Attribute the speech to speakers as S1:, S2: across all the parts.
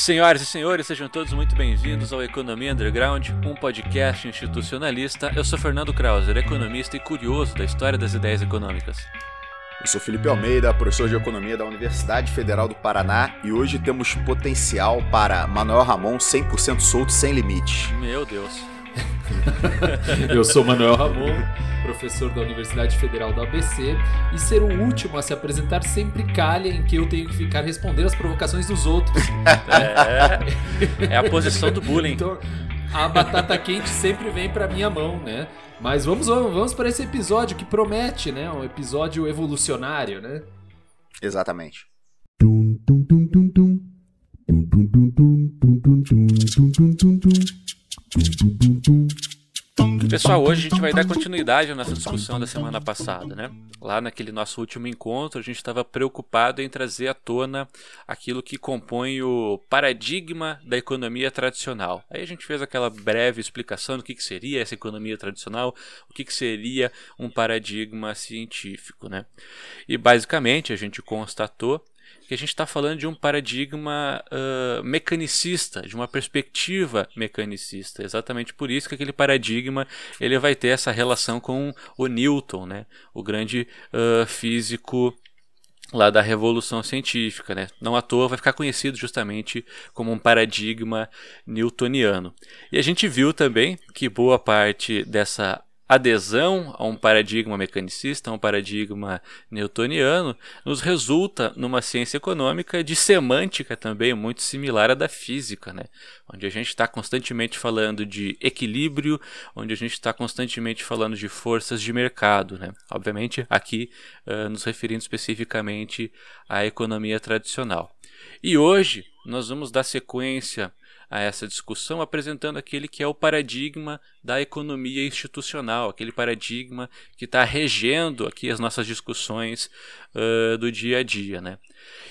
S1: Senhoras e senhores, sejam todos muito bem-vindos ao Economia Underground, um podcast institucionalista. Eu sou Fernando Krauser, economista e curioso da história das ideias econômicas.
S2: Eu sou Felipe Almeida, professor de Economia da Universidade Federal do Paraná e hoje temos potencial para Manuel Ramon 100% solto sem limite.
S1: Meu Deus.
S3: Eu sou Manuel Ramon, professor da Universidade Federal do ABC, e ser o último a se apresentar sempre calha em que eu tenho que ficar respondendo as provocações dos outros.
S1: É, é a posição do bullying.
S3: Então, a batata quente sempre vem para minha mão, né? Mas vamos, vamos, vamos para esse episódio que promete, né? Um episódio evolucionário, né?
S2: Exatamente.
S1: Pessoal, hoje a gente vai dar continuidade à nossa discussão da semana passada, né? Lá naquele nosso último encontro, a gente estava preocupado em trazer à tona aquilo que compõe o paradigma da economia tradicional. Aí a gente fez aquela breve explicação do que, que seria essa economia tradicional, o que, que seria um paradigma científico, né? E basicamente a gente constatou que a gente está falando de um paradigma uh, mecanicista, de uma perspectiva mecanicista. Exatamente por isso que aquele paradigma ele vai ter essa relação com o Newton, né? o grande uh, físico lá da revolução científica, né? Não à toa vai ficar conhecido justamente como um paradigma newtoniano. E a gente viu também que boa parte dessa adesão a um paradigma mecanicista, a um paradigma newtoniano, nos resulta numa ciência econômica de semântica também muito similar à da física, né? onde a gente está constantemente falando de equilíbrio, onde a gente está constantemente falando de forças de mercado. Né? Obviamente, aqui uh, nos referindo especificamente à economia tradicional. E hoje nós vamos dar sequência a essa discussão, apresentando aquele que é o paradigma da economia institucional, aquele paradigma que está regendo aqui as nossas discussões uh, do dia a dia. Né?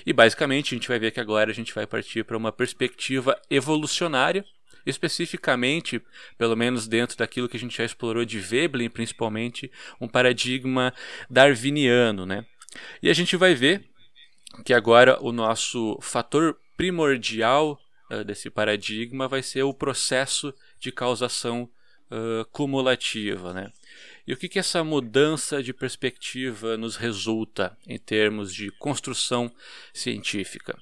S1: E basicamente a gente vai ver que agora a gente vai partir para uma perspectiva evolucionária, especificamente, pelo menos dentro daquilo que a gente já explorou de Veblen, principalmente, um paradigma darwiniano. Né? E a gente vai ver que agora o nosso fator primordial uh, desse paradigma vai ser o processo de causação uh, cumulativa. Né? E o que, que essa mudança de perspectiva nos resulta em termos de construção científica?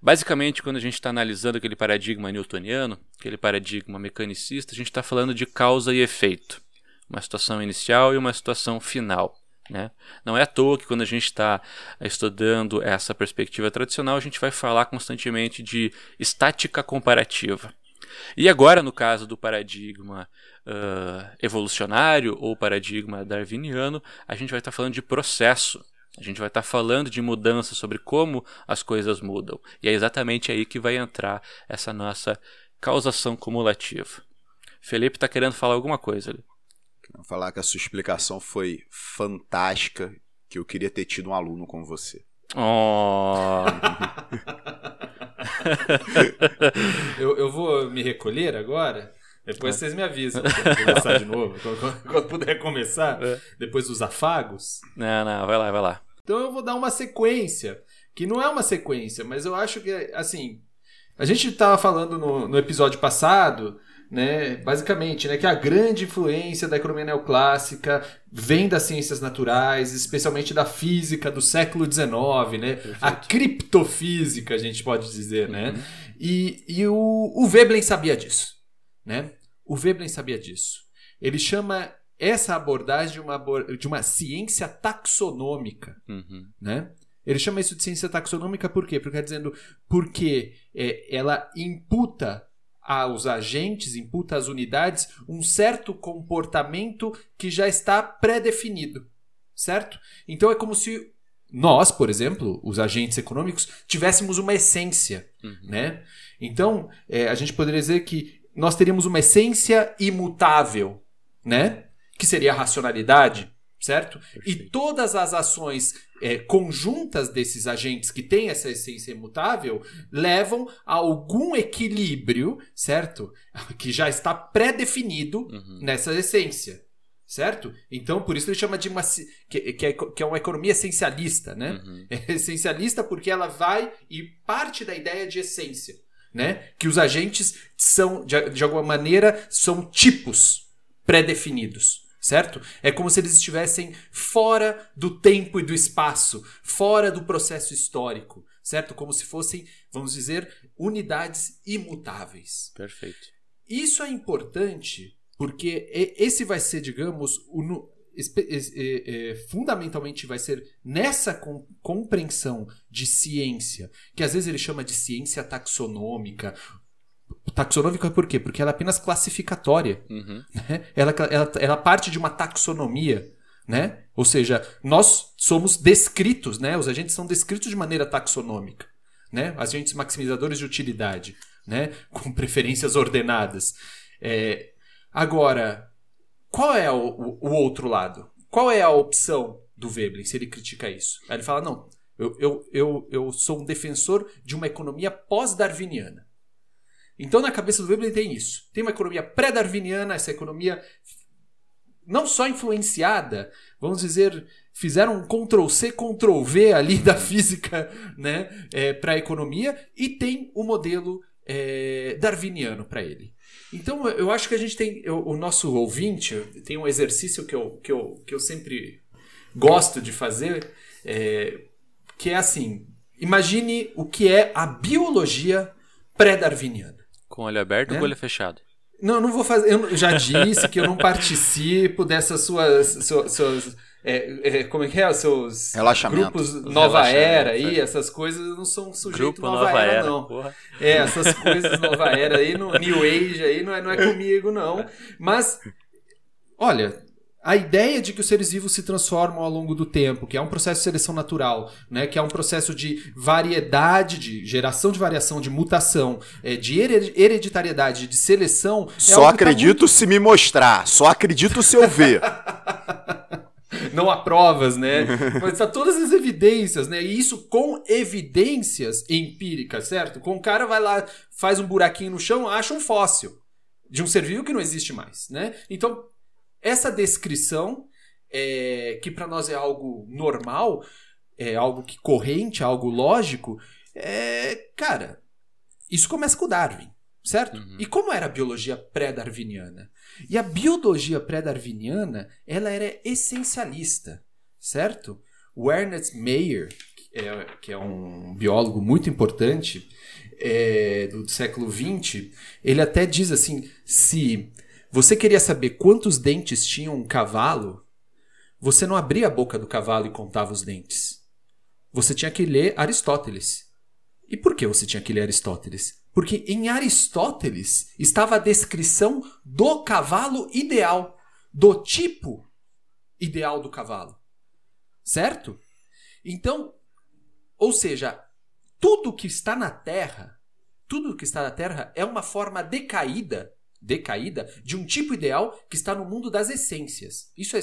S1: Basicamente, quando a gente está analisando aquele paradigma newtoniano, aquele paradigma mecanicista, a gente está falando de causa e efeito, uma situação inicial e uma situação final. Né? Não é à toa que quando a gente está estudando essa perspectiva tradicional, a gente vai falar constantemente de estática comparativa. E agora, no caso do paradigma uh, evolucionário ou paradigma darwiniano, a gente vai estar tá falando de processo. A gente vai estar tá falando de mudança sobre como as coisas mudam. E é exatamente aí que vai entrar essa nossa causação cumulativa. Felipe está querendo falar alguma coisa ali.
S2: Falar que a sua explicação foi fantástica, que eu queria ter tido um aluno como você.
S1: Oh.
S3: eu, eu vou me recolher agora. Depois é. vocês me avisam quando começar de novo. Quando, quando puder começar, é. depois dos afagos.
S1: Não, não, vai lá, vai lá.
S3: Então eu vou dar uma sequência, que não é uma sequência, mas eu acho que, assim, a gente estava falando no, no episódio passado né, basicamente, né, que a grande influência da economia neoclássica vem das ciências naturais, especialmente da física do século XIX, né, a criptofísica, a gente pode dizer, né, uhum. e, e o, o Veblen sabia disso, né, o Veblen sabia disso. Ele chama essa abordagem de uma, de uma ciência taxonômica, uhum. né, ele chama isso de ciência taxonômica por quê? Porque, dizendo, porque é, ela imputa aos agentes, imputa às unidades um certo comportamento que já está pré-definido, certo? Então é como se nós, por exemplo, os agentes econômicos, tivéssemos uma essência, uhum. né? Então é, a gente poderia dizer que nós teríamos uma essência imutável, né? Que seria a racionalidade, certo? Perfeito. E todas as ações é, conjuntas desses agentes que têm essa essência imutável levam a algum equilíbrio, certo? Que já está pré-definido uhum. nessa essência. Certo? Então, por isso ele chama de uma. que, que, é, que é uma economia essencialista, né? Uhum. É essencialista porque ela vai e parte da ideia de essência. né? Que os agentes são, de, de alguma maneira, são tipos pré-definidos certo? É como se eles estivessem fora do tempo e do espaço, fora do processo histórico, certo? Como se fossem, vamos dizer, unidades imutáveis.
S1: Perfeito.
S3: Isso é importante porque esse vai ser, digamos, o, fundamentalmente vai ser nessa compreensão de ciência, que às vezes ele chama de ciência taxonômica, Taxonômica por quê? Porque ela é apenas classificatória.
S1: Uhum.
S3: Né? Ela, ela, ela parte de uma taxonomia. Né? Ou seja, nós somos descritos, né? os agentes são descritos de maneira taxonômica. Né? Agentes maximizadores de utilidade, né? com preferências ordenadas. É... Agora, qual é o, o, o, outro lado? Qual é a opção do Veblen se ele critica isso? Aí ele fala: não, eu, eu, eu, eu sou um defensor de uma economia pós-darwiniana. Então, na cabeça do Veblen tem isso. Tem uma economia pré-darwiniana, essa economia não só influenciada, vamos dizer, fizeram um Ctrl-C, Ctrl-V ali da física né, é, para a economia, e tem o modelo é, darwiniano para ele. Então, eu acho que a gente tem, eu, o nosso ouvinte, tem um exercício que eu, que eu, que eu sempre gosto de fazer, é, que é assim: imagine o que é a biologia pré-darwiniana.
S1: Com olho aberto é? ou olho fechado?
S3: Não, não vou fazer. Eu já disse que eu não participo dessas suas. suas, suas é, é, como é que é? Os seus grupos Nova Era aí, essas coisas não são sujeito Grupo Nova, Nova Era, era, não. Porra. É, essas coisas Nova Era aí, no New Age aí, não é, não é comigo, não. Mas, olha, a ideia de que os seres vivos se transformam ao longo do tempo, que é um processo de seleção natural, né, que é um processo de variedade, de geração de variação, de mutação, é, de hereditariedade, de seleção.
S2: É só acredito tá muito... se me mostrar, só acredito se eu ver.
S3: Não há provas, né? Mas tá todas as evidências, né? E isso com evidências empíricas, certo? Com o cara vai lá, faz um buraquinho no chão, acha um fóssil de um ser vivo que não existe mais, né? Então, essa descrição, é, que para nós é algo normal, é algo que corrente, algo lógico, é, cara, isso começa com Darwin, certo? Uhum. E como era a biologia pré-darwiniana? E a biologia pré-darwiniana, ela era essencialista, certo? O Ernest Mayr, que é, que é um biólogo muito importante é, do século XX, ele até diz assim: se você queria saber quantos dentes tinha um cavalo? Você não abria a boca do cavalo e contava os dentes. Você tinha que ler Aristóteles. E por que você tinha que ler Aristóteles? Porque em Aristóteles estava a descrição do cavalo ideal, do tipo ideal do cavalo. Certo? Então, ou seja, tudo que está na Terra, tudo que está na Terra é uma forma decaída decaída de um tipo ideal que está no mundo das essências. Isso é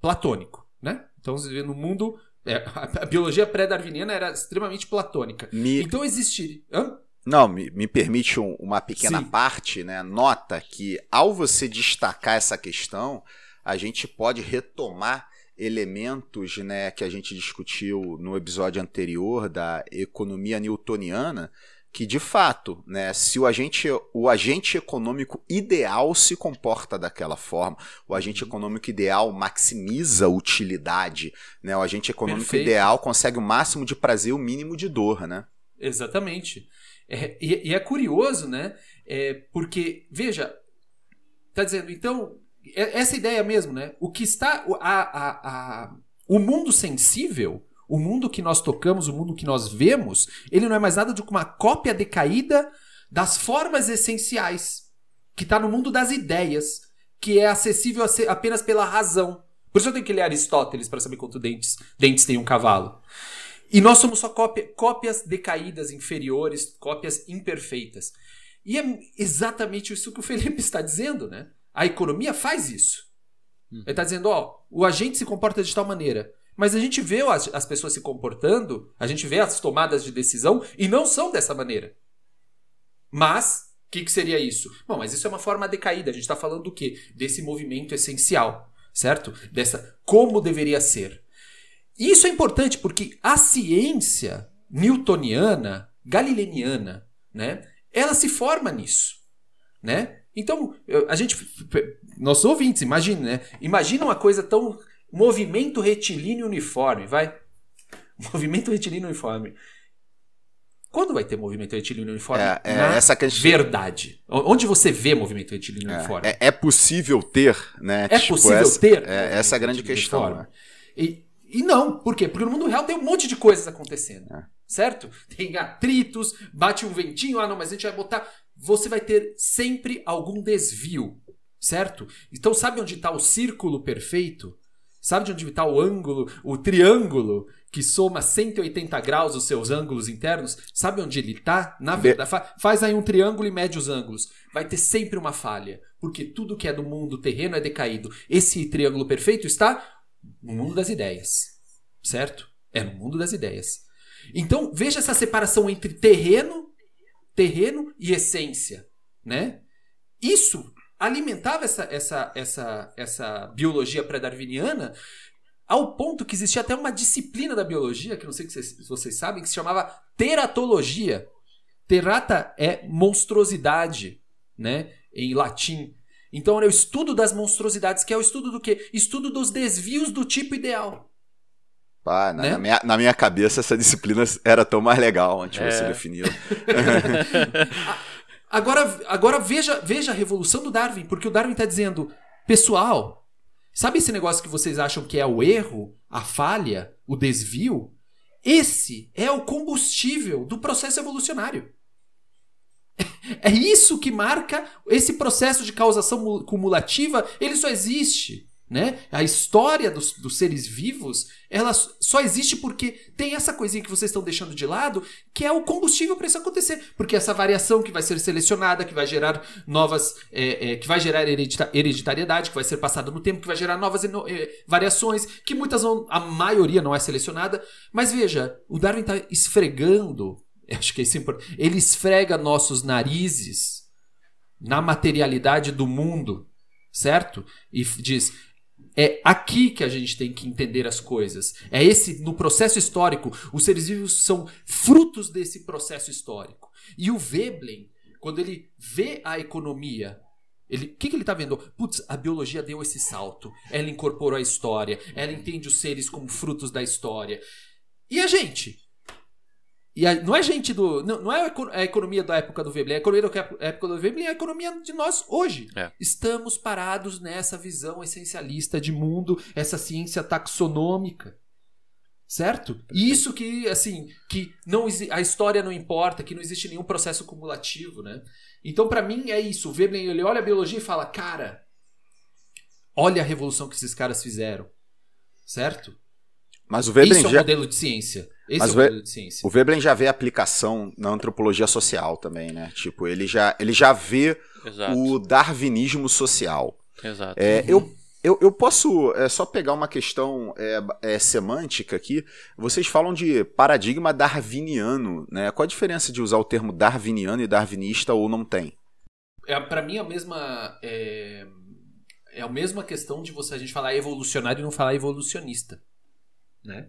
S3: platônico, né? Então, no mundo é, a biologia pré-darwiniana era extremamente platônica. Me... Então existir. Hã?
S2: Não, me, me permite um, uma pequena Sim. parte, né? Nota que ao você destacar essa questão, a gente pode retomar elementos né, que a gente discutiu no episódio anterior da economia newtoniana, que de fato, né, se o agente, o agente econômico ideal se comporta daquela forma, o agente uhum. econômico ideal maximiza a utilidade, né, o agente econômico Perfeito. ideal consegue o máximo de prazer e o mínimo de dor, né?
S3: Exatamente. É, e, e, é curioso, né? É, porque, veja, tá dizendo, então, é, essa ideia mesmo, né? O que está. A, a, a, o mundo sensível o mundo que nós tocamos, o mundo que nós vemos, ele não é mais nada do que uma cópia decaída das formas essenciais, que está no mundo das ideias, que é acessível apenas pela razão. Por isso eu tenho que ler Aristóteles para saber quantos dentes, dentes tem um cavalo. E nós somos só cópia, cópias decaídas, inferiores, cópias imperfeitas. E é exatamente isso que o Felipe está dizendo, né? A economia faz isso. Ele está dizendo, ó, o agente se comporta de tal maneira. Mas a gente vê as, as pessoas se comportando, a gente vê as tomadas de decisão e não são dessa maneira. Mas, o que, que seria isso? Bom, mas isso é uma forma decaída. A gente está falando do quê? Desse movimento essencial, certo? Dessa como deveria ser. E isso é importante porque a ciência newtoniana, galileniana, né? ela se forma nisso, né? Então, a gente, nossos ouvintes, imagina, né? Imagina uma coisa tão movimento retilíneo uniforme, vai? Movimento retilíneo uniforme. Quando vai ter movimento retilíneo uniforme?
S2: É, é essa questão...
S3: verdade. Onde você vê movimento retilíneo
S2: é,
S3: uniforme?
S2: É, é, possível ter, né?
S3: É tipo, possível essa, ter?
S2: É, essa é a grande questão. Né?
S3: E, e não, por quê? Porque no mundo real tem um monte de coisas acontecendo. É. Certo? Tem atritos, bate um ventinho, ah não, mas a gente vai botar. Você vai ter sempre algum desvio, certo? Então sabe onde está o círculo perfeito? Sabe de onde está o ângulo, o triângulo que soma 180 graus os seus ângulos internos? Sabe onde ele está? Na verdade, faz aí um triângulo e mede os ângulos. Vai ter sempre uma falha, porque tudo que é do mundo terreno é decaído. Esse triângulo perfeito está no mundo das ideias, certo? É no mundo das ideias. Então, veja essa separação entre terreno, terreno e essência, né? Isso alimentava essa, essa, essa, essa biologia pré-darwiniana ao ponto que existia até uma disciplina da biologia, que não sei se vocês sabem, que se chamava teratologia. Terata é monstruosidade, né? Em latim. Então era o estudo das monstruosidades, que é o estudo do quê? Estudo dos desvios do tipo ideal.
S2: Pá, na, né? na, minha, na minha cabeça essa disciplina era tão mais legal antes de é. você definir.
S3: agora agora veja, veja a revolução do Darwin, porque o Darwin está dizendo, pessoal, sabe esse negócio que vocês acham que é o erro, a falha, o desvio? Esse é o combustível do processo evolucionário. É isso que marca esse processo de causação cumulativa, ele só existe né? A história dos, dos, seres vivos, ela só existe porque tem essa coisinha que vocês estão deixando de lado, que é o combustível para isso acontecer. Porque essa variação que vai ser selecionada, que vai gerar novas. É, é, que vai gerar heredita hereditariedade, que vai ser passada no tempo, que vai gerar novas é, variações, que muitas vão. a maioria não é selecionada. Mas veja, o Darwin está esfregando, acho que é isso importante, ele esfrega nossos narizes na materialidade do mundo certo? E diz: é aqui que a gente tem que entender as coisas. É esse no processo histórico. Os seres vivos são frutos desse processo histórico. E o Veblen, quando ele vê a economia, ele, o que, que ele está vendo? Putz, a biologia deu esse salto. Ela incorporou a história. Ela entende os seres como frutos da história. E a gente? E a, não é gente do. Não, não, é a economia da época do Veblen. A economia da época do Veblen é a economia de nós hoje. É. Estamos parados nessa visão essencialista de mundo, essa ciência taxonômica. Certo? E isso que, assim, que não a história não importa, que não existe nenhum processo cumulativo, né? Então, para mim, é isso. O Veblen, ele olha a biologia e fala, cara, olha a revolução que esses caras fizeram. Certo?
S2: Mas o Veblen
S3: Isso é um modelo de ciência. Esse Mas é o modelo de ciência.
S2: O Veblen já vê aplicação na antropologia social também, né? Tipo, ele já, ele já vê Exato. o darwinismo social.
S1: Exato.
S2: É, uhum. eu, eu, eu posso é, só pegar uma questão é, é, semântica aqui. Vocês falam de paradigma darwiniano, né? Qual a diferença de usar o termo darwiniano e darwinista ou não tem?
S3: É, para mim, a mesma... É, é a mesma questão de você a gente falar evolucionário e não falar evolucionista né?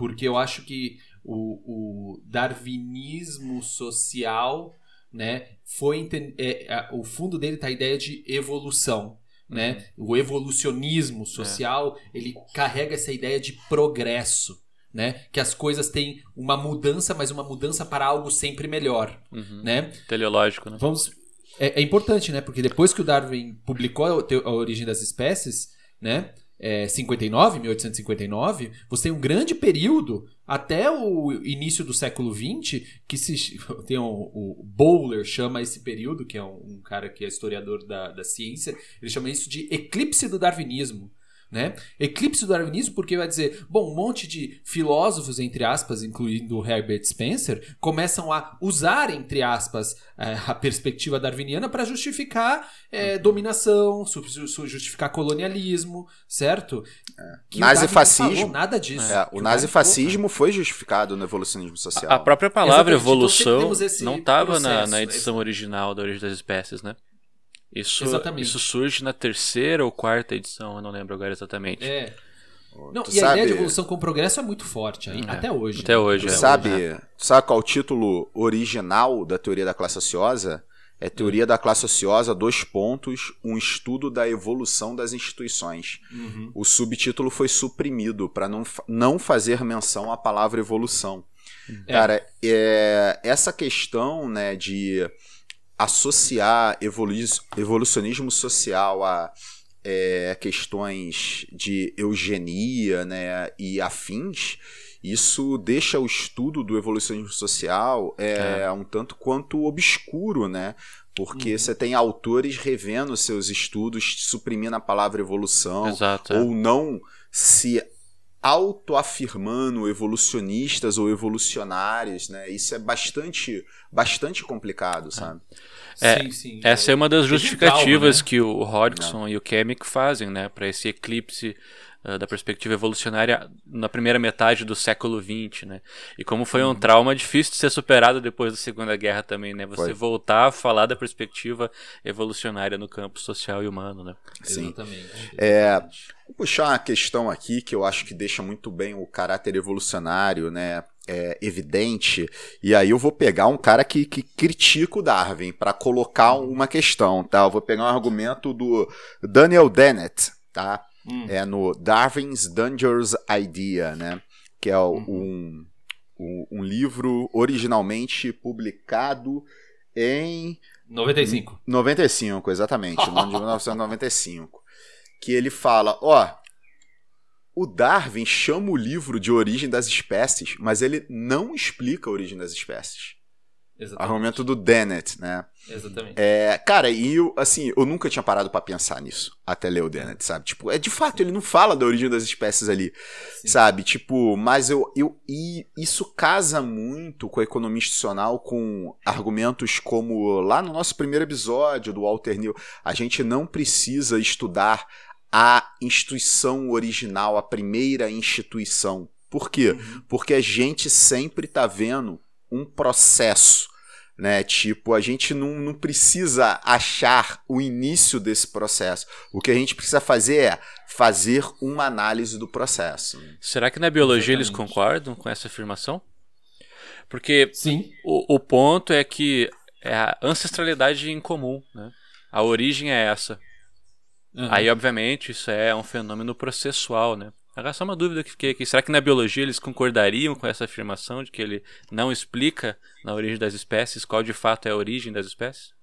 S3: Porque eu acho que o, o darwinismo social, né, foi é, a, o fundo dele tá a ideia de evolução, né? Uhum. O evolucionismo social, é. ele carrega essa ideia de progresso, né? Que as coisas têm uma mudança, mas uma mudança para algo sempre melhor, uhum. né?
S1: Teleológico, né?
S3: Vamos é, é, importante, né? Porque depois que o Darwin publicou a, a origem das espécies, né? É, 59, 1859, você tem um grande período até o início do século XX que se tem um, o Bowler chama esse período que é um, um cara que é historiador da, da ciência ele chama isso de eclipse do darwinismo né? Eclipse do darwinismo, porque vai dizer, bom, um monte de filósofos, entre aspas, incluindo Herbert Spencer, começam a usar, entre aspas, é, a perspectiva darwiniana para justificar é, dominação, justificar colonialismo, certo?
S2: É. Nazifascismo.
S3: nada disso.
S2: É, o nazifascismo foi justificado no evolucionismo social.
S1: A, a própria palavra Exatamente. evolução então, não estava na, na edição original da Origem das Espécies, né? Isso, Exatamente. isso surge na terceira ou quarta edição, eu não lembro agora exatamente.
S3: É. Não, tu e sabe... a ideia de evolução com progresso é muito forte, aí, é. até hoje.
S1: Até hoje.
S2: Tu é, sabe, hoje, sabe qual é o título original da teoria da classe ociosa? É Teoria da Classe Ociosa, dois pontos, um estudo da evolução das instituições. Uhum. O subtítulo foi suprimido para não, não fazer menção à palavra evolução. É. Cara, é, essa questão né, de associar evolu evolucionismo social a é, questões de eugenia né, e afins, isso deixa o estudo do evolucionismo social é, é. um tanto quanto obscuro, né? Porque uhum. você tem autores revendo seus estudos, suprimindo a palavra evolução,
S1: Exato,
S2: ou não se autoafirmando evolucionistas ou evolucionários, né? Isso é bastante, bastante complicado, é. sabe?
S1: É, sim, sim. Essa é, uma das justificativas calma, né? que o Hodgson e o Kemick fazem, né, para esse eclipse uh, da perspectiva evolucionária na primeira metade do século XX, né? E como foi um uhum. trauma difícil de ser superado depois da Segunda Guerra também, né? Você foi. voltar a falar da perspectiva evolucionária no campo social e humano, né?
S2: Sim. Exatamente. É, vou puxar uma questão aqui que eu acho que deixa muito bem o caráter evolucionário, né? É, evidente, e aí eu vou pegar um cara que, que critica o Darwin para colocar uma questão, tá? Eu vou pegar um argumento do Daniel Dennett, tá? Hum. É no Darwin's Dangerous Idea, né? Que é uhum. um, um, um livro originalmente publicado em
S3: 95.
S2: 95, exatamente, no ano de 1995. Que ele fala, ó, o Darwin chama o livro de Origem das Espécies, mas ele não explica a origem das espécies. Exatamente. Argumento do Dennett, né?
S3: Exatamente.
S2: É, cara, e eu, assim, eu nunca tinha parado para pensar nisso até ler o Dennett, sabe? Tipo, é de fato, ele não fala da origem das espécies ali, Sim. sabe? Tipo, mas eu, eu. E isso casa muito com a economia institucional, com argumentos como lá no nosso primeiro episódio do Walter Neal, a gente não precisa estudar a instituição original, a primeira instituição. Por quê? Uhum. Porque a gente sempre tá vendo um processo né? Tipo, a gente não, não precisa achar o início desse processo. O que a gente precisa fazer é fazer uma análise do processo.
S1: Será que na biologia Exatamente. eles concordam com essa afirmação? Porque
S3: Sim.
S1: O, o ponto é que é a ancestralidade em comum, né? A origem é essa. Uhum. Aí, obviamente, isso é um fenômeno processual, né? Agora, só uma dúvida que fiquei aqui. Será que na biologia eles concordariam com essa afirmação de que ele não explica na origem das espécies qual de fato é a origem das espécies?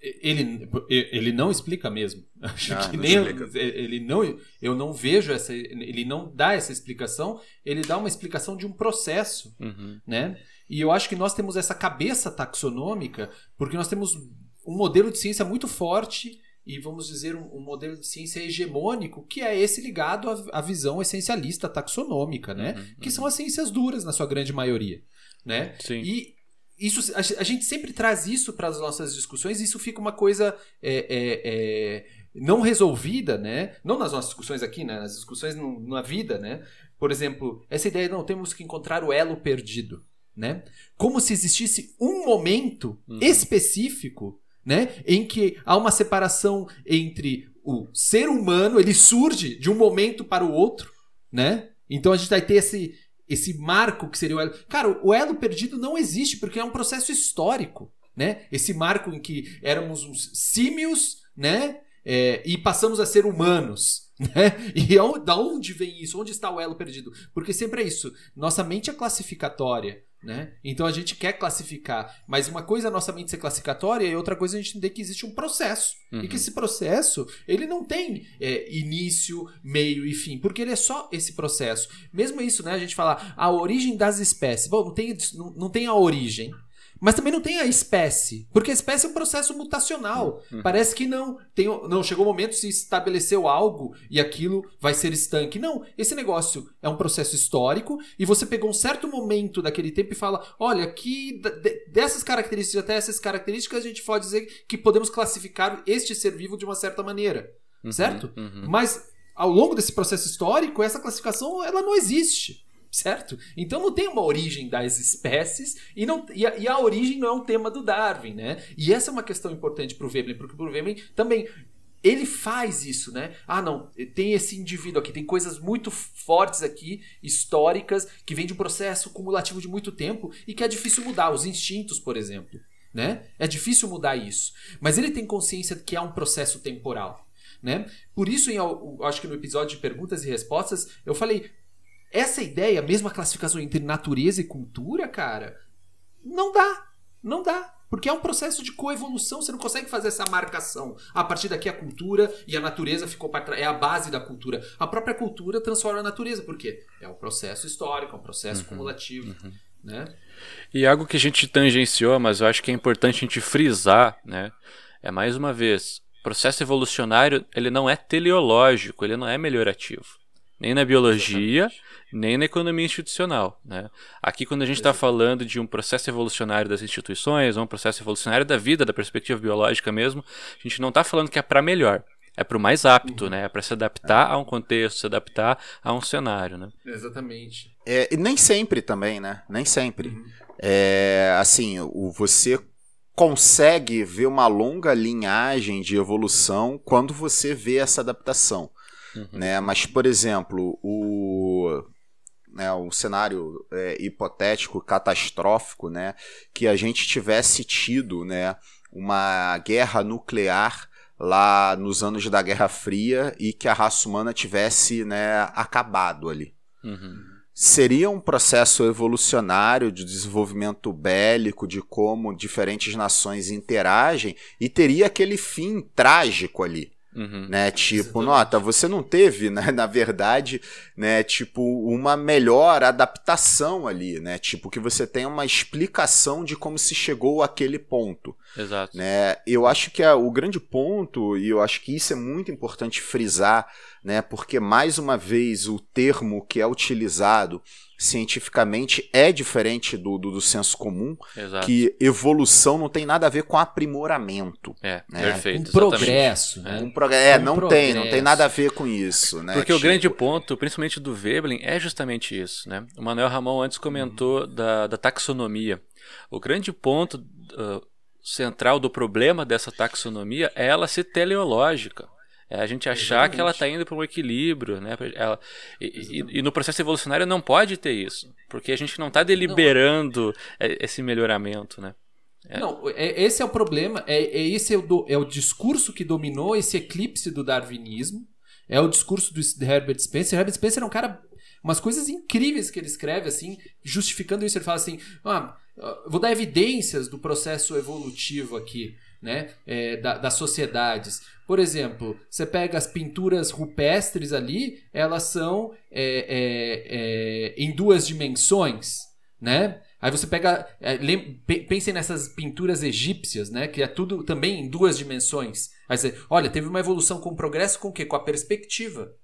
S3: Ele, ele não explica mesmo. Acho ah, que nem ele não eu não vejo essa ele não dá essa explicação, ele dá uma explicação de um processo, uhum. né? E eu acho que nós temos essa cabeça taxonômica porque nós temos um modelo de ciência muito forte e vamos dizer um, um, modelo de ciência hegemônico que é esse ligado à, à visão essencialista taxonômica, né? Uhum, que uhum. são as ciências duras na sua grande maioria, né?
S1: Sim.
S3: E isso a, a gente sempre traz isso para as nossas discussões. E isso fica uma coisa é, é, é, não resolvida, né? Não nas nossas discussões aqui, né? Nas discussões no, na vida, né? Por exemplo, essa ideia não temos que encontrar o elo perdido, né? Como se existisse um momento uhum. específico né? Em que há uma separação entre o ser humano, ele surge de um momento para o outro, né? Então a gente vai ter esse esse marco que seria o elo. Cara, o elo perdido não existe porque é um processo histórico, né? Esse marco em que éramos uns símios, né? É, e passamos a ser humanos. Né? E da onde vem isso? Onde está o elo perdido? Porque sempre é isso. Nossa mente é classificatória. Né? Então a gente quer classificar, mas uma coisa é a nossa mente ser classificatória e outra coisa é a gente entender que existe um processo uhum. e que esse processo ele não tem é, início, meio e fim, porque ele é só esse processo. Mesmo isso, né? A gente fala a origem das espécies. Bom, não tem, não, não tem a origem, mas também não tem a espécie, porque a espécie é um processo mutacional. Uhum. Parece que não. Tem, não, chegou o momento se estabeleceu algo e aquilo vai ser estanque. Não, esse negócio é um processo histórico e você pegou um certo momento daquele tempo e fala: olha, aqui dessas características até essas características a gente pode dizer que podemos classificar este ser vivo de uma certa maneira. Uhum, certo? Uhum. Mas ao longo desse processo histórico, essa classificação ela não existe certo? Então não tem uma origem das espécies e, não, e a, e, a, origem não é um tema do Darwin, né? E essa é uma questão importante para o Veblen, porque o Veblen também ele faz isso, né? Ah, não, tem esse indivíduo aqui, tem coisas muito fortes aqui, históricas, que vem de um processo cumulativo de muito tempo e que é difícil mudar. Os instintos, por exemplo. Né? É difícil mudar isso. Mas ele tem consciência de que há um processo temporal. Né? Por isso, em, acho que no episódio de perguntas e respostas, eu falei: essa ideia, mesmo a classificação entre natureza e cultura, cara, não dá. Não dá. Porque é um processo de coevolução, você não consegue fazer essa marcação. A partir daqui a cultura e a natureza ficou para trás, é a base da cultura. A própria cultura transforma a natureza, por quê? É um processo histórico, é um processo uhum, cumulativo, uhum. né?
S1: E algo que a gente tangenciou, mas eu acho que é importante a gente frisar, né? É mais uma vez, o processo evolucionário, ele não é teleológico, ele não é melhorativo. Nem na biologia, Exatamente nem na economia institucional. Né? Aqui, quando a gente está falando de um processo evolucionário das instituições, ou um processo evolucionário da vida, da perspectiva biológica mesmo, a gente não está falando que é para melhor. É para o mais apto, uhum. né? É para se adaptar é. a um contexto, se adaptar a um cenário, né?
S3: Exatamente.
S2: É, e nem sempre também, né? Nem sempre. Uhum. É, assim, o, você consegue ver uma longa linhagem de evolução quando você vê essa adaptação. Uhum. Né? Mas, por exemplo, o, né, um cenário é, hipotético, catastrófico, né, que a gente tivesse tido né, uma guerra nuclear lá nos anos da Guerra Fria e que a raça humana tivesse né, acabado ali. Uhum. Seria um processo evolucionário de desenvolvimento bélico, de como diferentes nações interagem, e teria aquele fim trágico ali. Uhum. Né, tipo, nota, você não teve, né, na verdade, né, tipo, uma melhor adaptação ali, né, tipo, que você tenha uma explicação de como se chegou àquele ponto.
S1: Exato.
S2: Né, eu acho que é o grande ponto, e eu acho que isso é muito importante frisar, né, porque mais uma vez o termo que é utilizado cientificamente é diferente do, do, do senso comum,
S1: Exato.
S2: que evolução não tem nada a ver com aprimoramento.
S1: É, né? perfeito.
S3: Um progresso.
S2: Né? Um prog é, um não progresso. tem, não tem nada a ver com isso. Né?
S1: Porque tipo... o grande ponto, principalmente do Veblen, é justamente isso. Né? O Manuel Ramon antes comentou uhum. da, da taxonomia. O grande ponto uh, central do problema dessa taxonomia é ela ser teleológica. É a gente achar Exatamente. que ela está indo para um equilíbrio, né? Ela, e, e, e, no processo evolucionário não pode ter isso, porque a gente não está deliberando não. esse melhoramento, né?
S3: É. Não, é, esse é o problema, é, é esse é o, é o discurso que dominou esse eclipse do darwinismo, é o discurso do Herbert Spencer. Herbert Spencer é um cara, umas coisas incríveis que ele escreve, assim, justificando isso. Ele fala assim: ah, vou dar evidências do processo evolutivo aqui, né, é, da, das sociedades. Por exemplo, você pega as pinturas rupestres ali, elas são é, é, é, em duas dimensões, né? Aí você pega, é, pensem nessas pinturas egípcias, né? Que é tudo também em duas dimensões. Aí você, olha, teve uma evolução com o progresso com o quê? Com a perspectiva.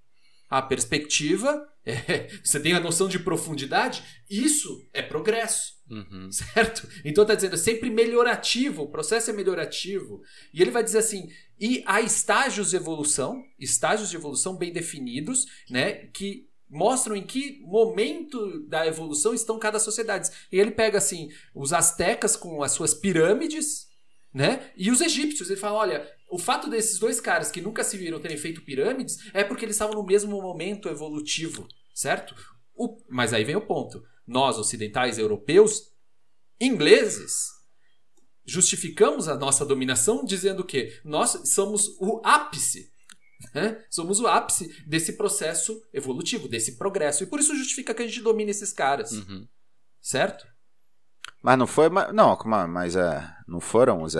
S3: A perspectiva, é, você tem a noção de profundidade, isso é progresso. Uhum. Certo? Então está dizendo, é sempre melhorativo, o processo é melhorativo. E ele vai dizer assim: e há estágios de evolução, estágios de evolução bem definidos, né? Que mostram em que momento da evolução estão cada sociedade. E ele pega assim, os astecas com as suas pirâmides, né? E os egípcios. Ele fala: olha, o fato desses dois caras que nunca se viram terem feito pirâmides é porque eles estavam no mesmo momento evolutivo, certo? O, mas aí vem o ponto nós ocidentais europeus, ingleses, justificamos a nossa dominação dizendo que nós somos o ápice. Né? Somos o ápice desse processo evolutivo, desse progresso. E por isso justifica que a gente domine esses caras. Uhum. Certo?
S2: Mas não foi. Não, mas é, não foram os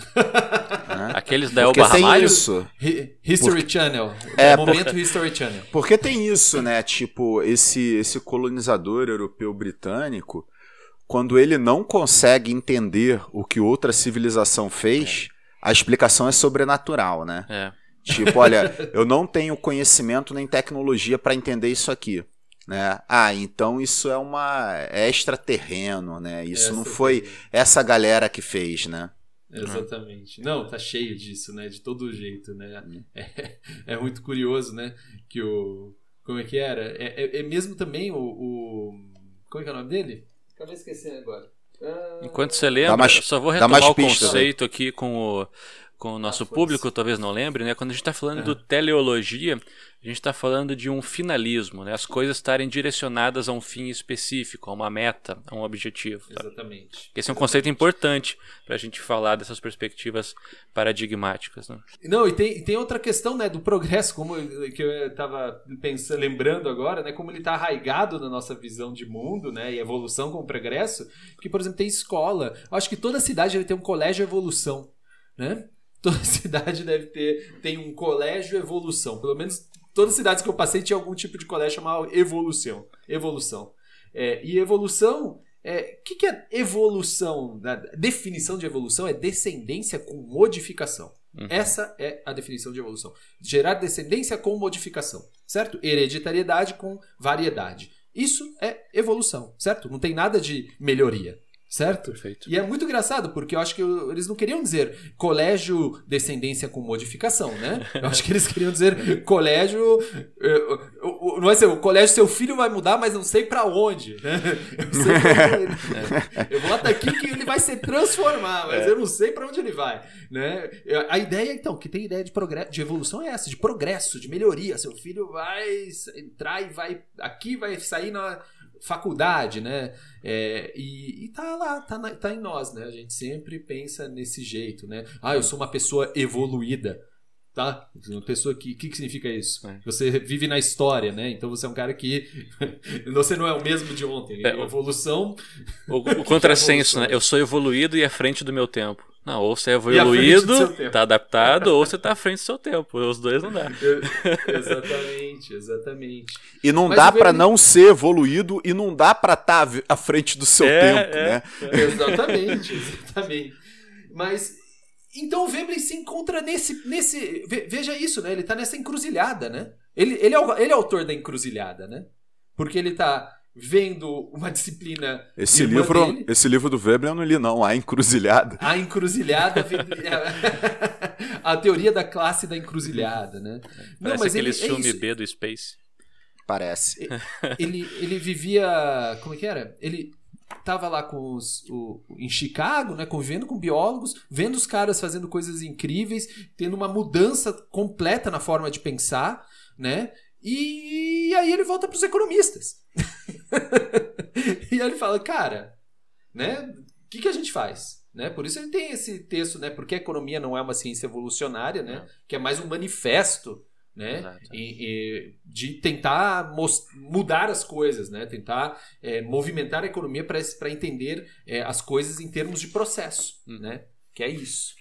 S2: ETs?
S1: Aqueles da Elba Ramalho?
S2: isso.
S3: History Porque... Channel. É, momento porque... History Channel.
S2: Porque tem isso, né? Tipo, esse, esse colonizador europeu britânico, quando ele não consegue entender o que outra civilização fez, é. a explicação é sobrenatural, né?
S1: É.
S2: Tipo, olha, eu não tenho conhecimento nem tecnologia para entender isso aqui. Né? Ah, então isso é uma é extraterreno, né? Isso não foi essa galera que fez, né?
S3: Exatamente. Não, tá cheio disso, né? De todo jeito, né? Uhum. É, é muito curioso, né? Que o. Como é que era? É, é, é mesmo também o, o, Como é que é o nome dele? Acabei esquecendo agora.
S1: Ah... Enquanto você lembra, mais, só vou retomar o conceito aqui com o, com o nosso público, talvez não lembre, né? Quando a gente está falando do teleologia, a gente está falando de um finalismo, né? As coisas estarem direcionadas a um fim específico, a uma meta, a um objetivo.
S3: Tá? Exatamente.
S1: Esse é um conceito importante para a gente falar dessas perspectivas paradigmáticas. Né?
S3: Não, e tem, tem outra questão, né, do progresso, como que eu estava pensando, lembrando agora, né, como ele está arraigado na nossa visão de mundo, né, e evolução com o progresso, que, por exemplo, tem escola. Eu acho que toda cidade deve ter um colégio evolução, né? Toda cidade deve ter tem um colégio evolução, pelo menos todas as cidades que eu passei tinha algum tipo de colégio chamado evolução. Evolução. É, e evolução. O é, que, que é evolução? A definição de evolução é descendência com modificação. Uhum. Essa é a definição de evolução. Gerar descendência com modificação, certo? Hereditariedade com variedade. Isso é evolução, certo? Não tem nada de melhoria. Certo?
S1: Perfeito.
S3: E é muito engraçado, porque eu acho que eles não queriam dizer colégio descendência com modificação, né? Eu acho que eles queriam dizer colégio. Eh, não é ser o colégio seu filho vai mudar, mas não sei para onde. Né? Eu, sei ele, eu vou até aqui que ele vai se transformar, mas é. eu não sei para onde ele vai. Né? A ideia, então, que tem ideia de, progresso, de evolução é essa, de progresso, de melhoria. Seu filho vai entrar e vai. Aqui vai sair na faculdade, né? É, e, e tá lá, tá, na, tá em nós, né? A gente sempre pensa nesse jeito, né? Ah, eu sou uma pessoa evoluída, tá? Uma pessoa que. O que, que significa isso? É. Você vive na história, né? Então você é um cara que. você não é o mesmo de ontem. É, evolução.
S1: O, o contrassenso, né? Eu sou evoluído e à frente do meu tempo. Não, ou você é evoluído, tá adaptado, ou você tá à frente do seu tempo. Os dois não dá.
S3: exatamente, exatamente.
S2: E não Mas dá para não ser evoluído e não dá para estar tá à frente do seu é, tempo, é, né?
S3: É. Exatamente, exatamente. Mas então o Veblen se encontra nesse, nesse. Veja isso, né? Ele tá nessa encruzilhada, né? Ele, ele, é, o, ele é autor da encruzilhada, né? Porque ele tá vendo uma disciplina.
S2: Esse livro, dele. esse livro do Weber eu não li, não. A Encruzilhada.
S3: A Encruzilhada. a teoria da classe da encruzilhada, né?
S1: Parece não, mas aquele ele, é filme é B do Space.
S2: Parece.
S3: Ele, ele vivia. Como é que era? Ele tava lá com os, o, em Chicago, né, convivendo com biólogos, vendo os caras fazendo coisas incríveis, tendo uma mudança completa na forma de pensar, né? E aí ele volta para os economistas. e aí ele fala, cara, né? O que, que a gente faz? Né? Por isso ele tem esse texto, né? Porque a economia não é uma ciência evolucionária, né? É. Que é mais um manifesto, né? E, e, de tentar mudar as coisas, né? Tentar é, movimentar a economia para entender é, as coisas em termos de processo, hum. né? Que é isso.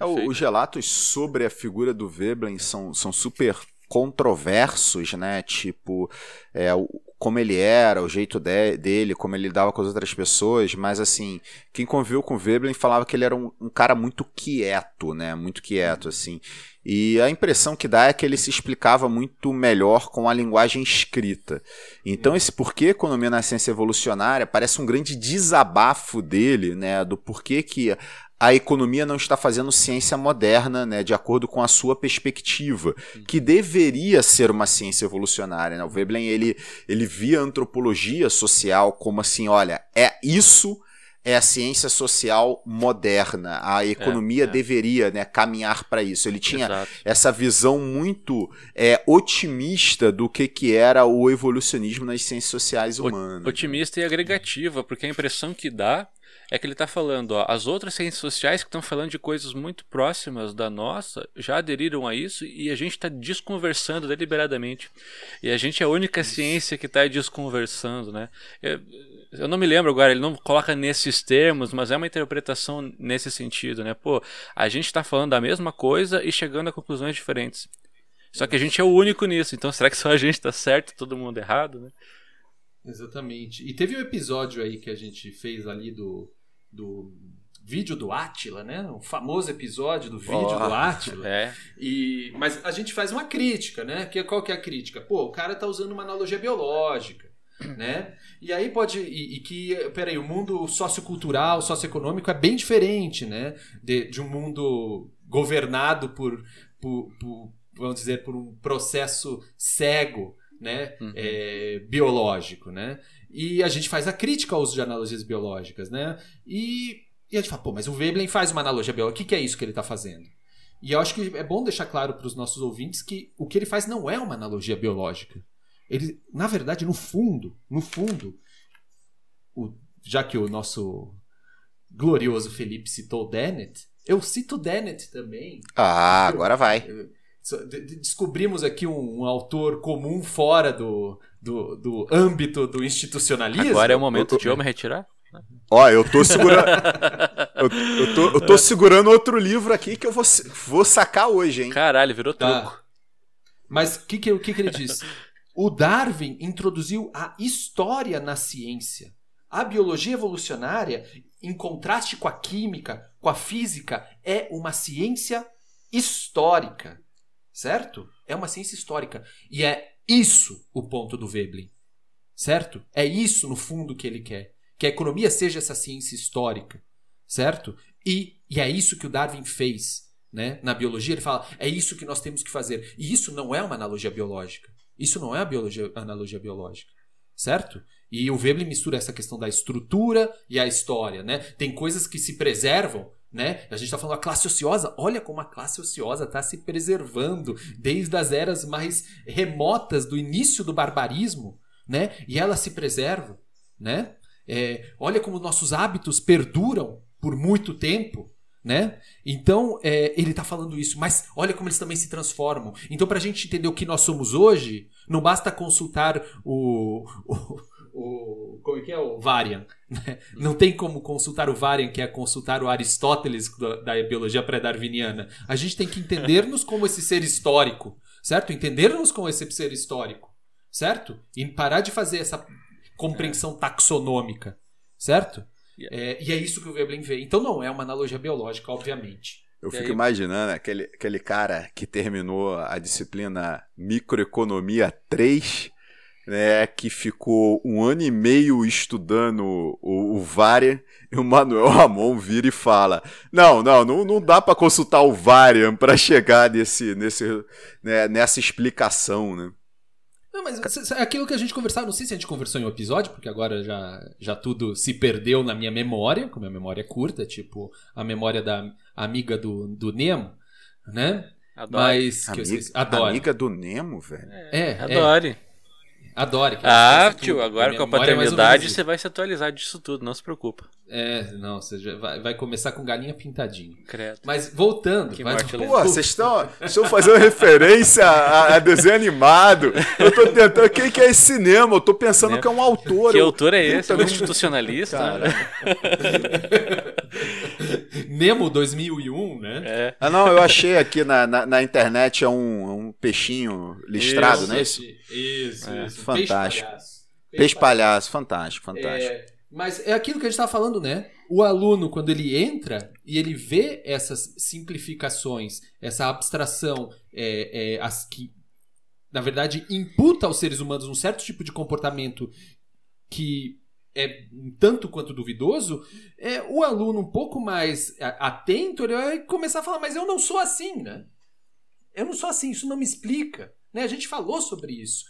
S2: É, os relatos sobre a figura do Veblen são, são super controversos, né? Tipo, é, como ele era, o jeito de, dele, como ele lidava com as outras pessoas, mas assim, quem conviveu com o Veblen falava que ele era um, um, cara muito quieto, né? Muito quieto, assim. E a impressão que dá é que ele se explicava muito melhor com a linguagem escrita. Então, esse porquê economia na ciência evolucionária parece um grande desabafo dele, né? Do porquê que a economia não está fazendo ciência moderna, né, de acordo com a sua perspectiva, que deveria ser uma ciência evolucionária. Né? O Veblen ele, ele via a antropologia social como assim, olha, é isso é a ciência social moderna. A economia é, é. deveria né, caminhar para isso. Ele tinha Exato. essa visão muito é, otimista do que, que era o evolucionismo nas ciências sociais humanas.
S1: Otimista e agregativa, porque a impressão que dá é que ele está falando, ó, as outras ciências sociais que estão falando de coisas muito próximas da nossa já aderiram a isso e a gente está desconversando deliberadamente. E a gente é a única ciência que está desconversando, né? Eu, eu, não me lembro agora, ele não coloca nesses termos, mas é uma interpretação nesse sentido, né? Pô, a gente está falando da mesma coisa e chegando a conclusões diferentes. Só que a gente é o único nisso, então será que só a gente está certo e todo mundo errado, né?
S3: Exatamente. E teve um episódio aí que a gente fez ali do do vídeo do Átila, né? O famoso episódio do vídeo oh, do Átila.
S1: É.
S3: E, mas a gente faz uma crítica, né? Que, qual que é a crítica? Pô, o cara tá usando uma analogia biológica. Né? E aí pode. E, e que, peraí, o mundo sociocultural, socioeconômico é bem diferente, né? De, de um mundo governado por, por, por, vamos dizer, por um processo cego, né? Uhum. É, biológico, né? E a gente faz a crítica ao uso de analogias biológicas, né? E, e a gente fala, pô, mas o Veblen faz uma analogia biológica. O que, que é isso que ele está fazendo? E eu acho que é bom deixar claro para os nossos ouvintes que o que ele faz não é uma analogia biológica. Ele, na verdade, no fundo, no fundo, o, já que o nosso glorioso Felipe citou Dennett, eu cito Dennett também.
S2: Ah, agora vai.
S3: Descobrimos aqui um, um autor comum fora do, do, do, âmbito do institucionalismo.
S1: Agora é o momento de eu me retirar?
S2: Ó, eu tô segurando. eu, eu, tô, eu tô segurando outro livro aqui que eu vou, vou sacar hoje, hein?
S1: Caralho, virou tá. truco.
S3: Mas o que, que, que, que ele disse? O Darwin introduziu a história na ciência. A biologia evolucionária, em contraste com a química, com a física, é uma ciência histórica. Certo? É uma ciência histórica. E é isso o ponto do Veblen. Certo? É isso, no fundo, que ele quer que a economia seja essa ciência histórica, certo? E, e é isso que o Darwin fez. Né? Na biologia, ele fala, é isso que nós temos que fazer. E isso não é uma analogia biológica. Isso não é a biologia, analogia biológica, certo? E o Veblen mistura essa questão da estrutura e a história, né? Tem coisas que se preservam, né? A gente está falando da classe ociosa. Olha como a classe ociosa está se preservando desde as eras mais remotas do início do barbarismo, né? E ela se preserva, né? É, olha como nossos hábitos perduram por muito tempo. Né? Então, é, ele está falando isso, mas olha como eles também se transformam. Então, para a gente entender o que nós somos hoje, não basta consultar o, o, o como é que é o Varian. Né? Não tem como consultar o Varian, que é consultar o Aristóteles da, da biologia pré-darwiniana. A gente tem que entender-nos como esse ser histórico, certo? Entender-nos como esse ser histórico, certo? E parar de fazer essa compreensão taxonômica, certo? É, e é isso que o Veblen vê. Então não é uma analogia biológica, obviamente.
S2: Eu fico imaginando aquele, aquele cara que terminou a disciplina Microeconomia 3, né, que ficou um ano e meio estudando o, o Varian, e o Manuel Ramon vira e fala: Não, não, não, não dá para consultar o Varian para chegar nesse, nesse, né, nessa explicação, né?
S3: Não, mas aquilo que a gente conversava, não sei se a gente conversou em um episódio, porque agora já, já tudo se perdeu na minha memória, como a memória é curta, tipo a memória da amiga do, do Nemo, né?
S1: Adore.
S3: Mas,
S2: amiga, Adore. Amiga do Nemo, velho?
S1: É, é adore. É.
S3: Adore.
S1: Ah, tio, agora com a paternidade você vai se atualizar disso tudo, não se preocupa.
S3: É, não, você já vai, vai começar com galinha pintadinha.
S1: Credo.
S3: Mas voltando.
S2: Que mas, pô, vocês estão, estão fazendo referência a, a, desenho animado. Eu tô tentando. Quem que é esse cinema? Eu tô pensando que é um autor.
S1: Que eu, autor é esse? É um institucionalista? Cara.
S3: Nemo 2001, né? É.
S2: Ah, não, eu achei aqui na, na, na internet é um, um peixinho listrado,
S3: isso,
S2: né?
S3: Isso, isso.
S2: É, isso. Fantástico. Peixe palhaço. Peixe palhaço, fantástico, fantástico.
S3: É, mas é aquilo que a gente está falando, né? O aluno, quando ele entra e ele vê essas simplificações, essa abstração, é, é, as que, na verdade, imputa aos seres humanos um certo tipo de comportamento que é tanto quanto duvidoso, é, o aluno um pouco mais atento, ele vai começar a falar, mas eu não sou assim, né? Eu não sou assim, isso não me explica. Né? A gente falou sobre isso.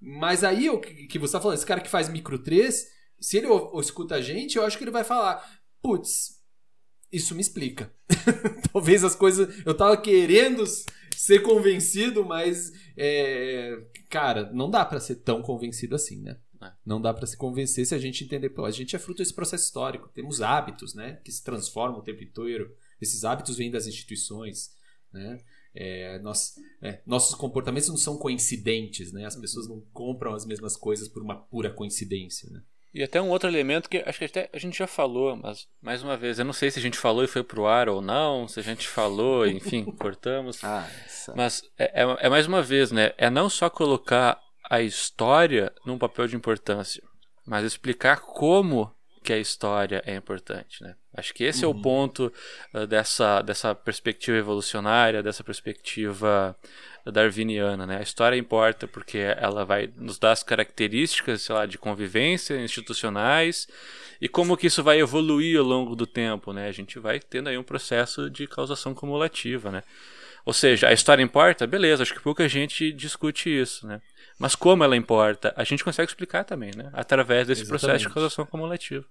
S3: Mas aí o que você está falando, esse cara que faz micro 3, se ele escuta a gente, eu acho que ele vai falar, putz, isso me explica. Talvez as coisas. Eu tava querendo ser convencido, mas. É, cara, não dá para ser tão convencido assim, né? É. Não dá para se convencer se a gente entender. Pô, a gente é fruto desse processo histórico. Temos hábitos, né? Que se transformam o tempo inteiro. Esses hábitos vêm das instituições, né? É, nós, é, nossos comportamentos não são coincidentes, né? As pessoas não compram as mesmas coisas por uma pura coincidência, né?
S1: E até um outro elemento que acho que até a gente já falou, mas mais uma vez, eu não sei se a gente falou e foi pro ar ou não, se a gente falou, enfim, cortamos.
S2: Ah,
S1: mas é, é, é mais uma vez, né? É não só colocar a história num papel de importância, mas explicar como que a história é importante, né? Acho que esse uhum. é o uhum. ponto uh, dessa, dessa perspectiva evolucionária, dessa perspectiva darwiniana, né? A história importa porque ela vai nos dar as características, sei lá, de convivência institucionais e como que isso vai evoluir ao longo do tempo, né? A gente vai tendo aí um processo de causação cumulativa, né? Ou seja, a história importa? Beleza, acho que pouca gente discute isso, né? Mas como ela importa, a gente consegue explicar também, né? Através desse Exatamente. processo de causação cumulativa.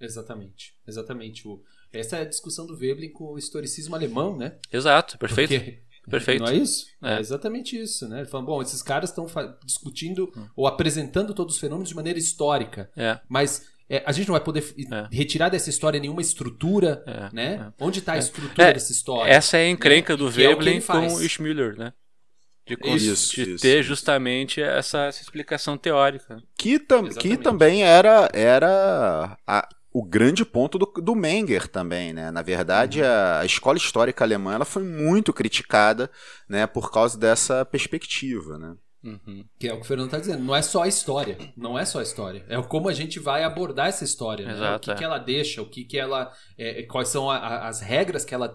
S3: Exatamente. Exatamente. Essa é a discussão do Veblen com o historicismo alemão, né?
S1: Exato, perfeito.
S3: Porque
S1: Perfeito.
S3: Não é isso?
S1: É.
S3: É, exatamente isso, né? Ele fala, bom, esses caras estão discutindo ou apresentando todos os fenômenos de maneira histórica,
S1: É,
S3: mas é, a gente não vai poder
S1: É.
S3: retirar dessa história nenhuma estrutura,
S1: é,
S3: né? Onde está a estrutura
S1: É,
S3: dessa história?
S1: Essa é a encrenca do
S3: Que é o que
S1: Veblen com o Schmüller, né? De,
S2: Isso,
S1: de
S2: isso,
S1: ter
S2: isso.
S1: justamente essa, essa explicação teórica.
S2: Que, tam, que
S3: Exatamente.
S2: também era, era a- o grande ponto do, do Menger também, né? Na verdade, a, a escola histórica alemã ela foi muito criticada, né, por causa dessa perspectiva, né?
S1: Uhum.
S3: Que é o que o Fernando está dizendo. Não é só a história. Não é só a história. É como a gente vai abordar essa história. né?
S1: Exato,
S3: O que,
S1: é.
S3: que ela deixa, o que, que ela. é, quais são a- a- as regras que ela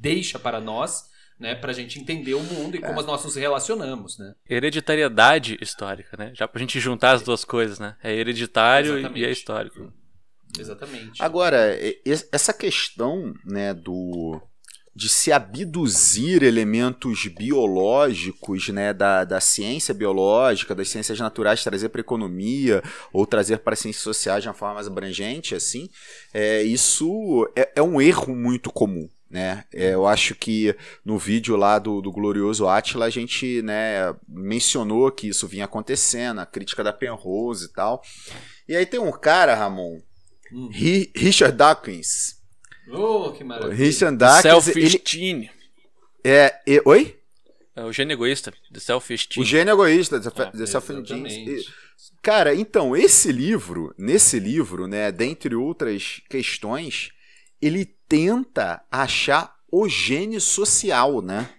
S3: deixa para nós, né? Pra gente entender o mundo e como nós nos relacionamos, né?
S1: Hereditariedade histórica, né? Já pra gente juntar as duas coisas, né? É hereditário
S3: Exatamente.
S1: e é histórico.
S3: Exatamente.
S2: Agora, essa questão, né, do de se abduzir elementos biológicos, né, da, da ciência biológica, das ciências naturais, trazer para a economia ou trazer para as ciências sociais de uma forma mais abrangente, assim, é, isso é, é um erro muito comum. Né? É, eu acho que no vídeo lá do, do Glorioso Atila a gente né, mencionou que isso vinha acontecendo, a crítica da Penrose e tal. E aí tem um cara, Ramon,
S3: Hum.
S2: Ri- Richard Dawkins.
S3: Oh, que maravilha.
S2: Richard Dawkins, ele
S1: Self-esteem.
S2: é, e- oi?
S1: É o gênio egoísta. The Self-esteem.
S2: O gênio egoísta, The,
S1: É,
S2: The Self-Indulgence.
S3: Exatamente.
S2: Cara, então, esse livro, nesse livro, né, dentre outras questões, ele tenta achar o gênio social, né?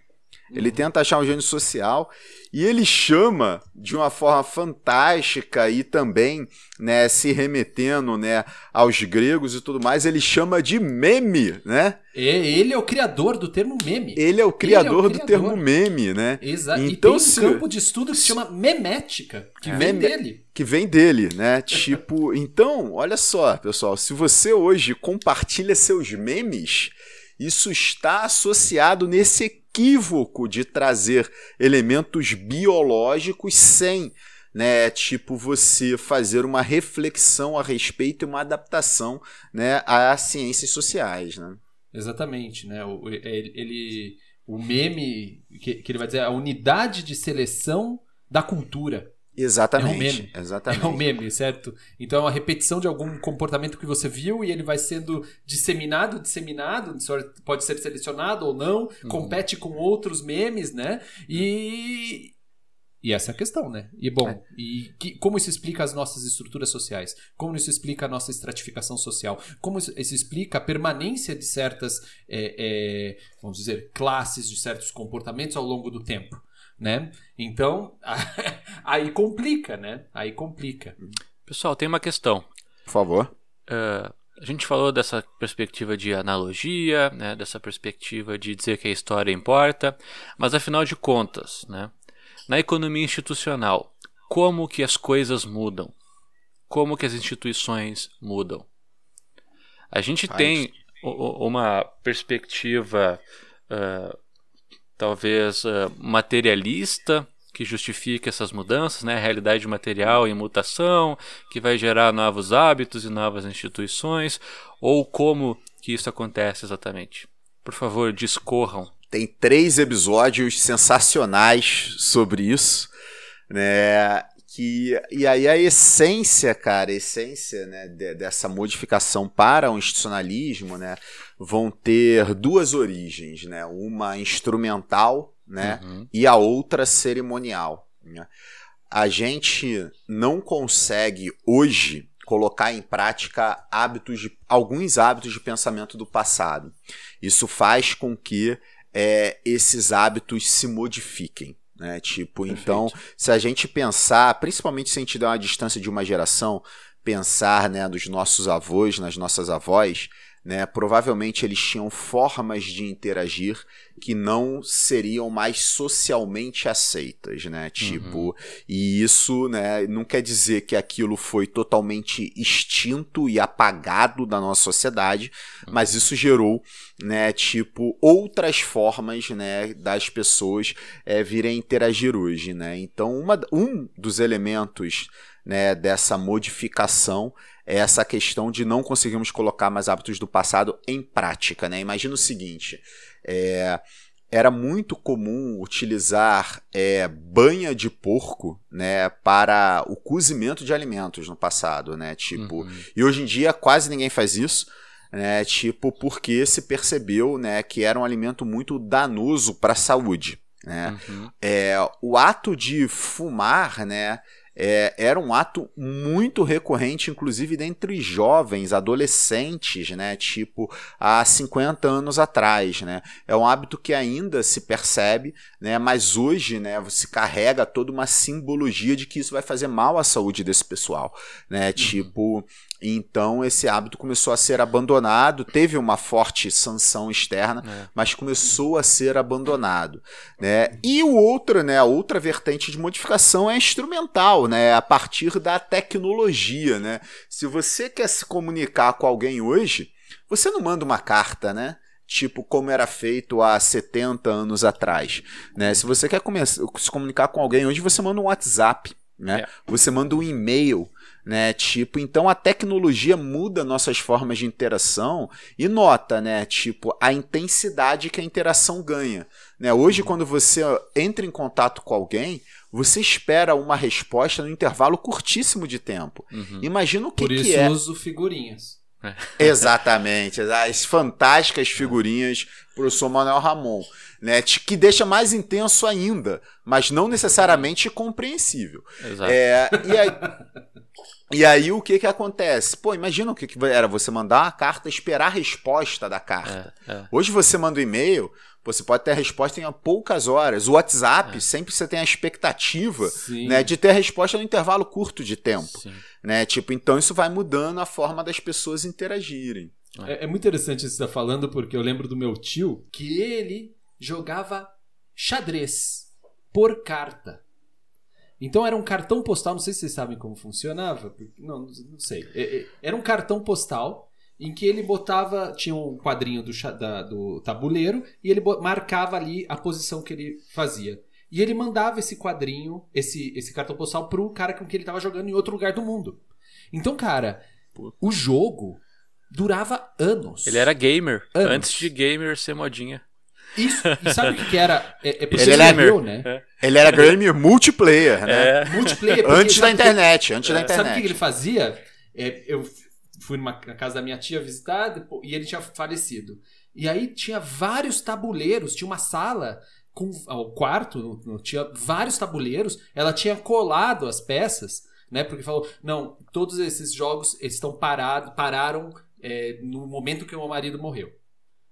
S2: Ele tenta achar um gênio social e ele chama de uma forma fantástica e também, né, se remetendo, né, aos gregos e tudo mais, ele chama de meme, né?
S3: É, ele é o criador do termo meme.
S2: Ele é o criador do
S3: criador.
S2: termo meme, né?
S3: Exato. e
S2: Então,
S3: tem um
S2: se-
S3: campo de estudo que se chama memética, que vem
S2: Meme-
S3: dele.
S2: que vem dele, né? Tipo, então, olha só, pessoal, se você hoje compartilha seus memes, isso está associado nesse equívoco de trazer elementos biológicos sem, né, tipo você fazer uma reflexão a respeito e uma adaptação, né, às ciências sociais, né?
S3: Exatamente, né? O, ele, ele- o meme que, que ele vai dizer a unidade de seleção da cultura.
S2: Exatamente.
S3: É um meme.
S2: Exatamente.
S3: É um meme, certo? Então é uma repetição de algum comportamento que você viu e ele vai sendo disseminado, disseminado, pode ser selecionado ou não, compete com outros memes, né? E e essa é a questão, né? E bom,
S2: É.
S3: e que- como isso explica as nossas estruturas sociais? Como isso explica a nossa estratificação social? Como isso, isso explica a permanência de certas, é, é, vamos dizer, classes, de certos comportamentos ao longo do tempo? Né? Então, aí complica, né? Aí complica.
S1: Pessoal, tem uma questão.
S2: Por favor.
S1: Ah, a gente falou dessa perspectiva de analogia, né, dessa perspectiva de dizer que a história importa, mas afinal de contas, né, na economia institucional, como que as coisas mudam? Como que as instituições mudam? A gente tem uma perspectiva ah, talvez ah, materialista que justifica essas mudanças, né? A realidade material em mutação, que vai gerar novos hábitos e novas instituições, ou como que isso acontece exatamente? Por favor, discorram.
S2: Tem três episódios sensacionais sobre isso, né? Que, e aí a essência, cara, a essência né, de- dessa modificação para o institucionalismo, né, vão ter duas origens, né? Uma instrumental, né?
S1: Uhum.
S2: e a outra cerimonial. né? A gente não consegue hoje colocar em prática hábitos de, alguns hábitos de pensamento do passado. Isso faz com que é, esses hábitos se modifiquem. Né? Tipo, então, se a gente pensar, principalmente se a gente der uma distância de uma geração, pensar né, dos nossos avós, nas nossas avós, né, provavelmente eles tinham formas de interagir que não seriam mais socialmente aceitas, né? Tipo, e isso, né, não quer dizer que aquilo foi totalmente extinto e apagado da nossa sociedade, mas isso gerou, né, tipo, outras formas, né, das pessoas é, virem interagir hoje, né? Então, uma, um dos elementos, né, dessa modificação é essa questão de não conseguirmos colocar mais hábitos do passado em prática. Né? Imagina o seguinte: é, era muito comum utilizar é, banha de porco né, para o cozimento de alimentos no passado. Né? Tipo, uhum. E hoje em dia quase ninguém faz isso. Né, tipo, porque se percebeu né, que era um alimento muito danoso para a saúde. Né? Uhum. É, o ato de fumar né, é, era um ato muito recorrente, inclusive dentre jovens, adolescentes, né? Tipo, há 50 anos atrás, né? É um hábito que ainda se percebe, né? Mas hoje, né? Você carrega toda uma simbologia de que isso vai fazer mal à saúde desse pessoal, né? Uhum. Tipo, então esse hábito começou a ser abandonado, teve uma forte sanção externa, é. mas começou a ser abandonado, né? E o outro, né, a outra vertente de modificação é instrumental, né, a partir da tecnologia, né? Se você quer se comunicar com alguém hoje, você não manda uma carta, né? tipo como era feito há 70 anos atrás, né? Se você quer se comunicar com alguém hoje, você manda um WhatsApp, né? É. Você manda um e-mail, né? Tipo, então a tecnologia muda nossas formas de interação e nota, né? Tipo, a intensidade que a interação ganha, né? Hoje uhum. quando você entra em contato com alguém, você espera uma resposta no intervalo curtíssimo de tempo. Uhum. Imagina o que,
S3: Por isso
S2: que é.
S3: uso figurinhas.
S2: Exatamente, as fantásticas figurinhas para o Manuel Ramon, né, que deixa mais intenso ainda, mas não necessariamente compreensível.
S1: Exato.
S2: É, e aí, e aí o que que acontece? Pô, imagina o que, que era você mandar uma carta, esperar a resposta da carta. É, é. Hoje você manda um e-mail, você pode ter a resposta em poucas horas. O WhatsApp, é. sempre você tem a expectativa né, de ter a resposta no intervalo curto de tempo. Né? Tipo, então isso vai mudando a forma das pessoas interagirem.
S3: É, é muito interessante isso que você está falando, porque eu lembro do meu tio que ele jogava xadrez por carta. Então era um cartão postal, não sei se vocês sabem como funcionava. Não, não sei. É, é, era um cartão postal em que ele botava. Tinha um quadrinho do, da, do tabuleiro e ele marcava ali a posição que ele fazia. E ele mandava esse quadrinho, esse, esse cartão postal, pro cara com quem ele estava jogando em outro lugar do mundo. Então, cara, o jogo durava anos.
S1: Ele era gamer, anos. antes de gamer ser modinha.
S3: Isso, e sabe o que, que era?
S2: É, é ele, era gamer, né? É. ele era gamer multiplayer, né?
S3: É. Multiplayer.
S2: Antes da internet, antes da internet.
S3: Sabe o que ele fazia? É, eu fui numa, na casa da minha tia visitar depois, e ele tinha falecido. E aí tinha vários tabuleiros, tinha uma sala com o quarto, tinha vários tabuleiros, ela tinha colado as peças, né? Porque falou, não, todos esses jogos estão parados, pararam é, no momento que o meu marido morreu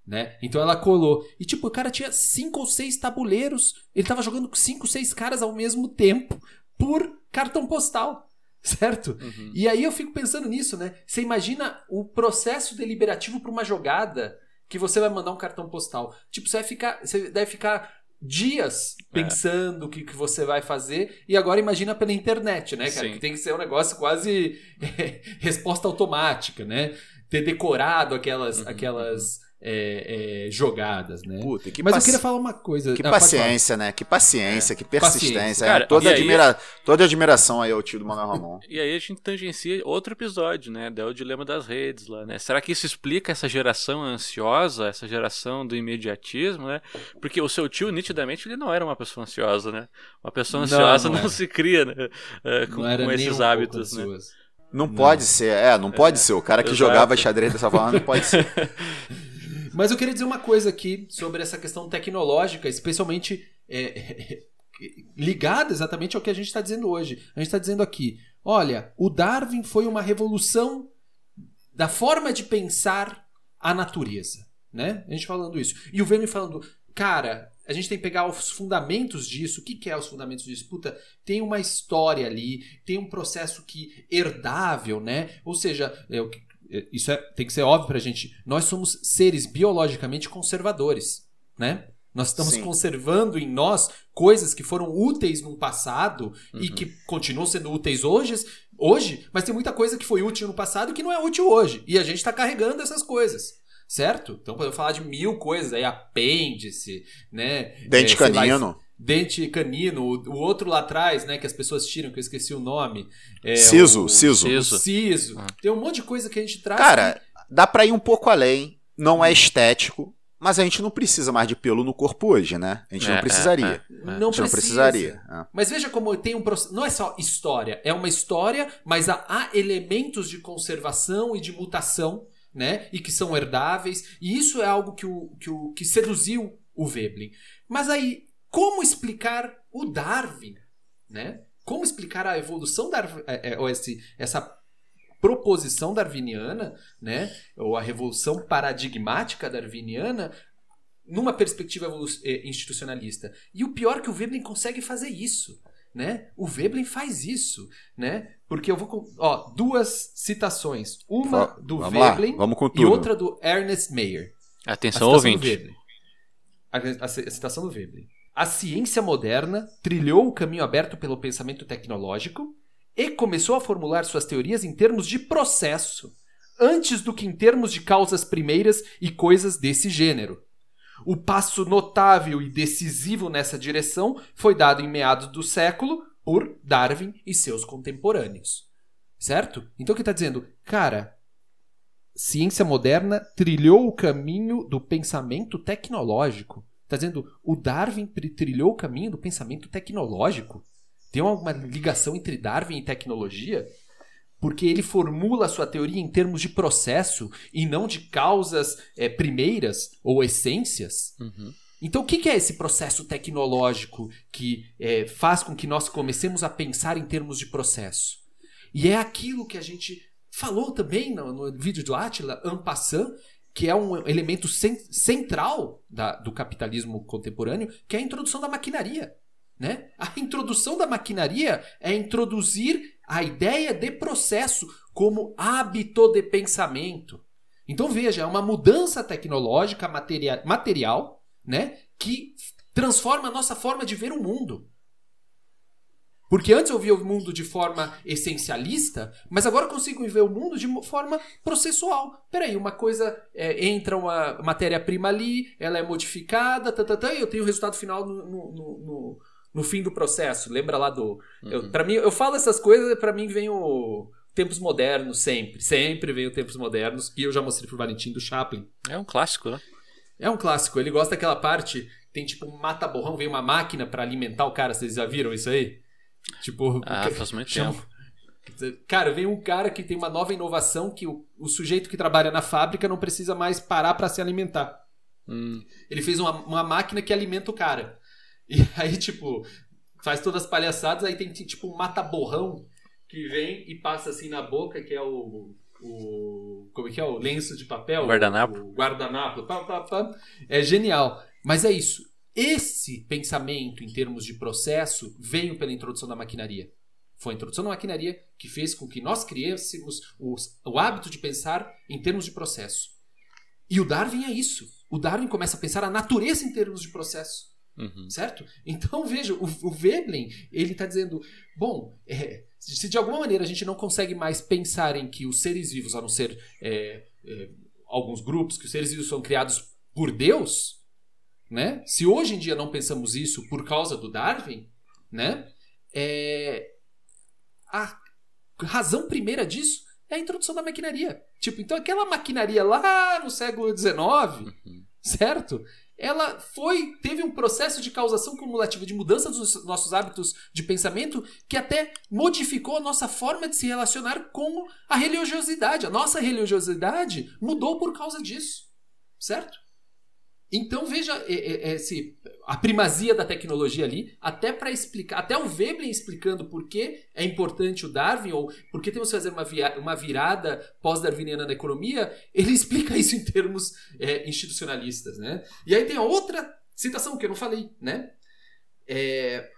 S3: né? Então ela colou. E tipo, o cara tinha cinco ou seis tabuleiros. Ele tava jogando com cinco, seis caras ao mesmo tempo por cartão postal. Certo? Uhum. E aí eu fico pensando nisso, né? Você imagina o processo deliberativo para uma jogada que você vai mandar um cartão postal. Tipo, você vai ficar, você deve ficar dias é. pensando o que, que você vai fazer e agora imagina pela internet, né, cara? Que tem que ser um negócio quase resposta automática, né? Ter decorado aquelas, uhum. aquelas é, é, jogadas, né? Puta, Mas eu queria falar uma coisa.
S2: Que ah, paciência, né? Que paciência, é. que persistência. Paciência. Cara, toda, admira... toda admiração aí ao tio do Manuel Ramon.
S1: e aí a gente tangencia outro episódio, né? É o dilema das redes lá, né? Será que isso explica essa geração ansiosa, essa geração do imediatismo, né? Porque o seu tio, nitidamente, ele não era uma pessoa ansiosa, né? Uma pessoa ansiosa não, não, não se cria né? É, com, com esses hábitos, né?
S2: Não, não, pode ser, é, não pode é, ser. O cara que exato. jogava xadrez dessa forma não pode ser.
S3: Mas eu queria dizer uma coisa aqui sobre essa questão tecnológica, especialmente é, ligada exatamente ao que a gente está dizendo hoje. A gente está dizendo aqui: olha, o Darwin foi uma revolução da forma de pensar a natureza. Né? A gente falando isso. E o Vênus falando, cara, a gente tem que pegar os fundamentos disso. O que, que é os fundamentos disso? Puta, tem uma história ali, tem um processo que herdável, né? Ou seja, é, isso é, tem que ser óbvio pra gente. Nós somos seres biologicamente conservadores, né? Nós estamos Sim. conservando em nós coisas que foram úteis no passado uhum. e que continuam sendo úteis hoje, hoje, mas tem muita coisa que foi útil no passado e que não é útil hoje. E a gente está carregando essas coisas. Certo? Então podemos falar de mil coisas aí, apêndice, né?
S2: Dente é, canino.
S3: Lá, dente canino, o, o outro lá atrás, né, que as pessoas tiram, que eu esqueci o nome. É,
S2: Siso,
S3: o,
S2: siso.
S1: Siso.
S3: o siso.
S1: Ah.
S3: Tem um monte de coisa que a gente traz.
S2: Cara, dá pra ir um pouco além, não é estético, mas a gente não precisa mais de pelo no corpo hoje, né? A gente
S1: É,
S2: não precisaria.
S1: é,
S3: que
S1: é.
S3: não,
S2: a gente não
S3: precisa.
S2: precisaria. é.
S3: Mas veja como tem um processo. Não é só história, é uma história, mas há, há elementos de conservação e de mutação, né? E que são herdáveis. E isso é algo que, o, que, o, que seduziu o Veblen. Mas aí, como explicar o Darwin, né? Como explicar a evolução darwi- é, é, ou esse, essa proposição darwiniana, né? Ou a revolução paradigmática darwiniana numa perspectiva eh, institucionalista. E o pior é que o Veblen consegue fazer isso, né? O Veblen faz isso, né? Porque eu vou com, ó, duas citações, uma do
S2: vamos lá,
S3: Veblen
S2: vamos com
S3: e outra do Ernest Mayr. A
S1: Atenção, ouvinte.
S3: A, a- a citação do Veblen. A ciência moderna trilhou o caminho aberto pelo pensamento tecnológico e começou a formular suas teorias em termos de processo, antes do que em termos de causas primeiras e coisas desse gênero. O passo notável e decisivo nessa direção foi dado em meados do século por Darwin e seus contemporâneos. Certo? Então o que está dizendo? Cara, ciência moderna trilhou o caminho do pensamento tecnológico. Está dizendo, o Darwin trilhou o caminho do pensamento tecnológico. Tem alguma ligação entre Darwin e tecnologia? Porque ele formula a sua teoria em termos de processo e não de causas eh, primeiras ou essências.
S1: Uhum.
S3: Então, o que é esse processo tecnológico que eh, faz com que nós comecemos a pensar em termos de processo? E é aquilo que a gente falou também no, no vídeo do Attila, en passant, que é um elemento cen- central da- do capitalismo contemporâneo, que é a introdução da maquinaria. Né? A introdução da maquinaria é introduzir a ideia de processo como hábito de pensamento. Então veja, é uma mudança tecnológica materia- material né, que transforma a nossa forma de ver o mundo. Porque antes eu via o mundo de forma essencialista, mas agora eu consigo ver o mundo de forma processual. Peraí, uma coisa é, entra uma matéria-prima ali, ela é modificada, tá, tá, tá, e eu tenho o resultado final no, no, no- no- fim do processo. Lembra lá do. Eu, pra mim, eu falo essas coisas, pra mim vem o Tempos Modernos, sempre. Sempre vem o Tempos Modernos, que eu já mostrei pro Valentim do Chaplin.
S1: É um clássico, né?
S3: É um clássico, ele gosta daquela parte, tem tipo um mata-borrão, vem uma máquina pra alimentar o cara, vocês já viram isso aí? Tipo,
S1: Ah, faz muito
S3: chama- Cara, vem um cara que tem uma nova inovação que o, o sujeito que trabalha na fábrica não precisa mais parar pra se alimentar.
S1: Hum,
S3: Ele fez uma, uma máquina que alimenta o cara. E aí, tipo, faz todas as palhaçadas, aí tem tipo um mata-borrão que vem e passa assim na boca, que é o. o como é que é? O lenço de papel?
S1: O guardanapo.
S3: O guardanapo. Pá, pá, pá. É genial. Mas é isso. Esse pensamento em termos de processo veio pela introdução da maquinaria. Foi a introdução da maquinaria que fez com que nós criássemos os- o hábito de pensar em termos de processo. E o Darwin é isso. O Darwin começa a pensar a natureza em termos de processo.
S1: uhum.
S3: Certo? Então, veja, o, o Veblen, ele está dizendo, bom, é, se de alguma maneira a gente não consegue mais pensar em que os seres vivos, a não ser é, é, alguns grupos, que os seres vivos são criados por Deus, né? Se hoje em dia não pensamos isso por causa do Darwin, né? É, a razão primeira disso é a introdução da maquinaria. Tipo, então aquela maquinaria lá no século XIX,
S1: Uhum.
S3: certo? Ela foi teve um processo de causação cumulativa de mudança dos nossos hábitos de pensamento que até modificou a nossa forma de se relacionar com a religiosidade. A nossa religiosidade mudou por causa disso, certo? Então veja é, é, é, esse, a primazia da tecnologia ali, até para explicar, até o Veblen explicando por que é importante o Darwin, ou por que temos que fazer uma, via- uma virada pós-darwiniana na economia, ele explica isso em termos é, institucionalistas. Né? E aí tem a outra citação que eu não falei, né? É,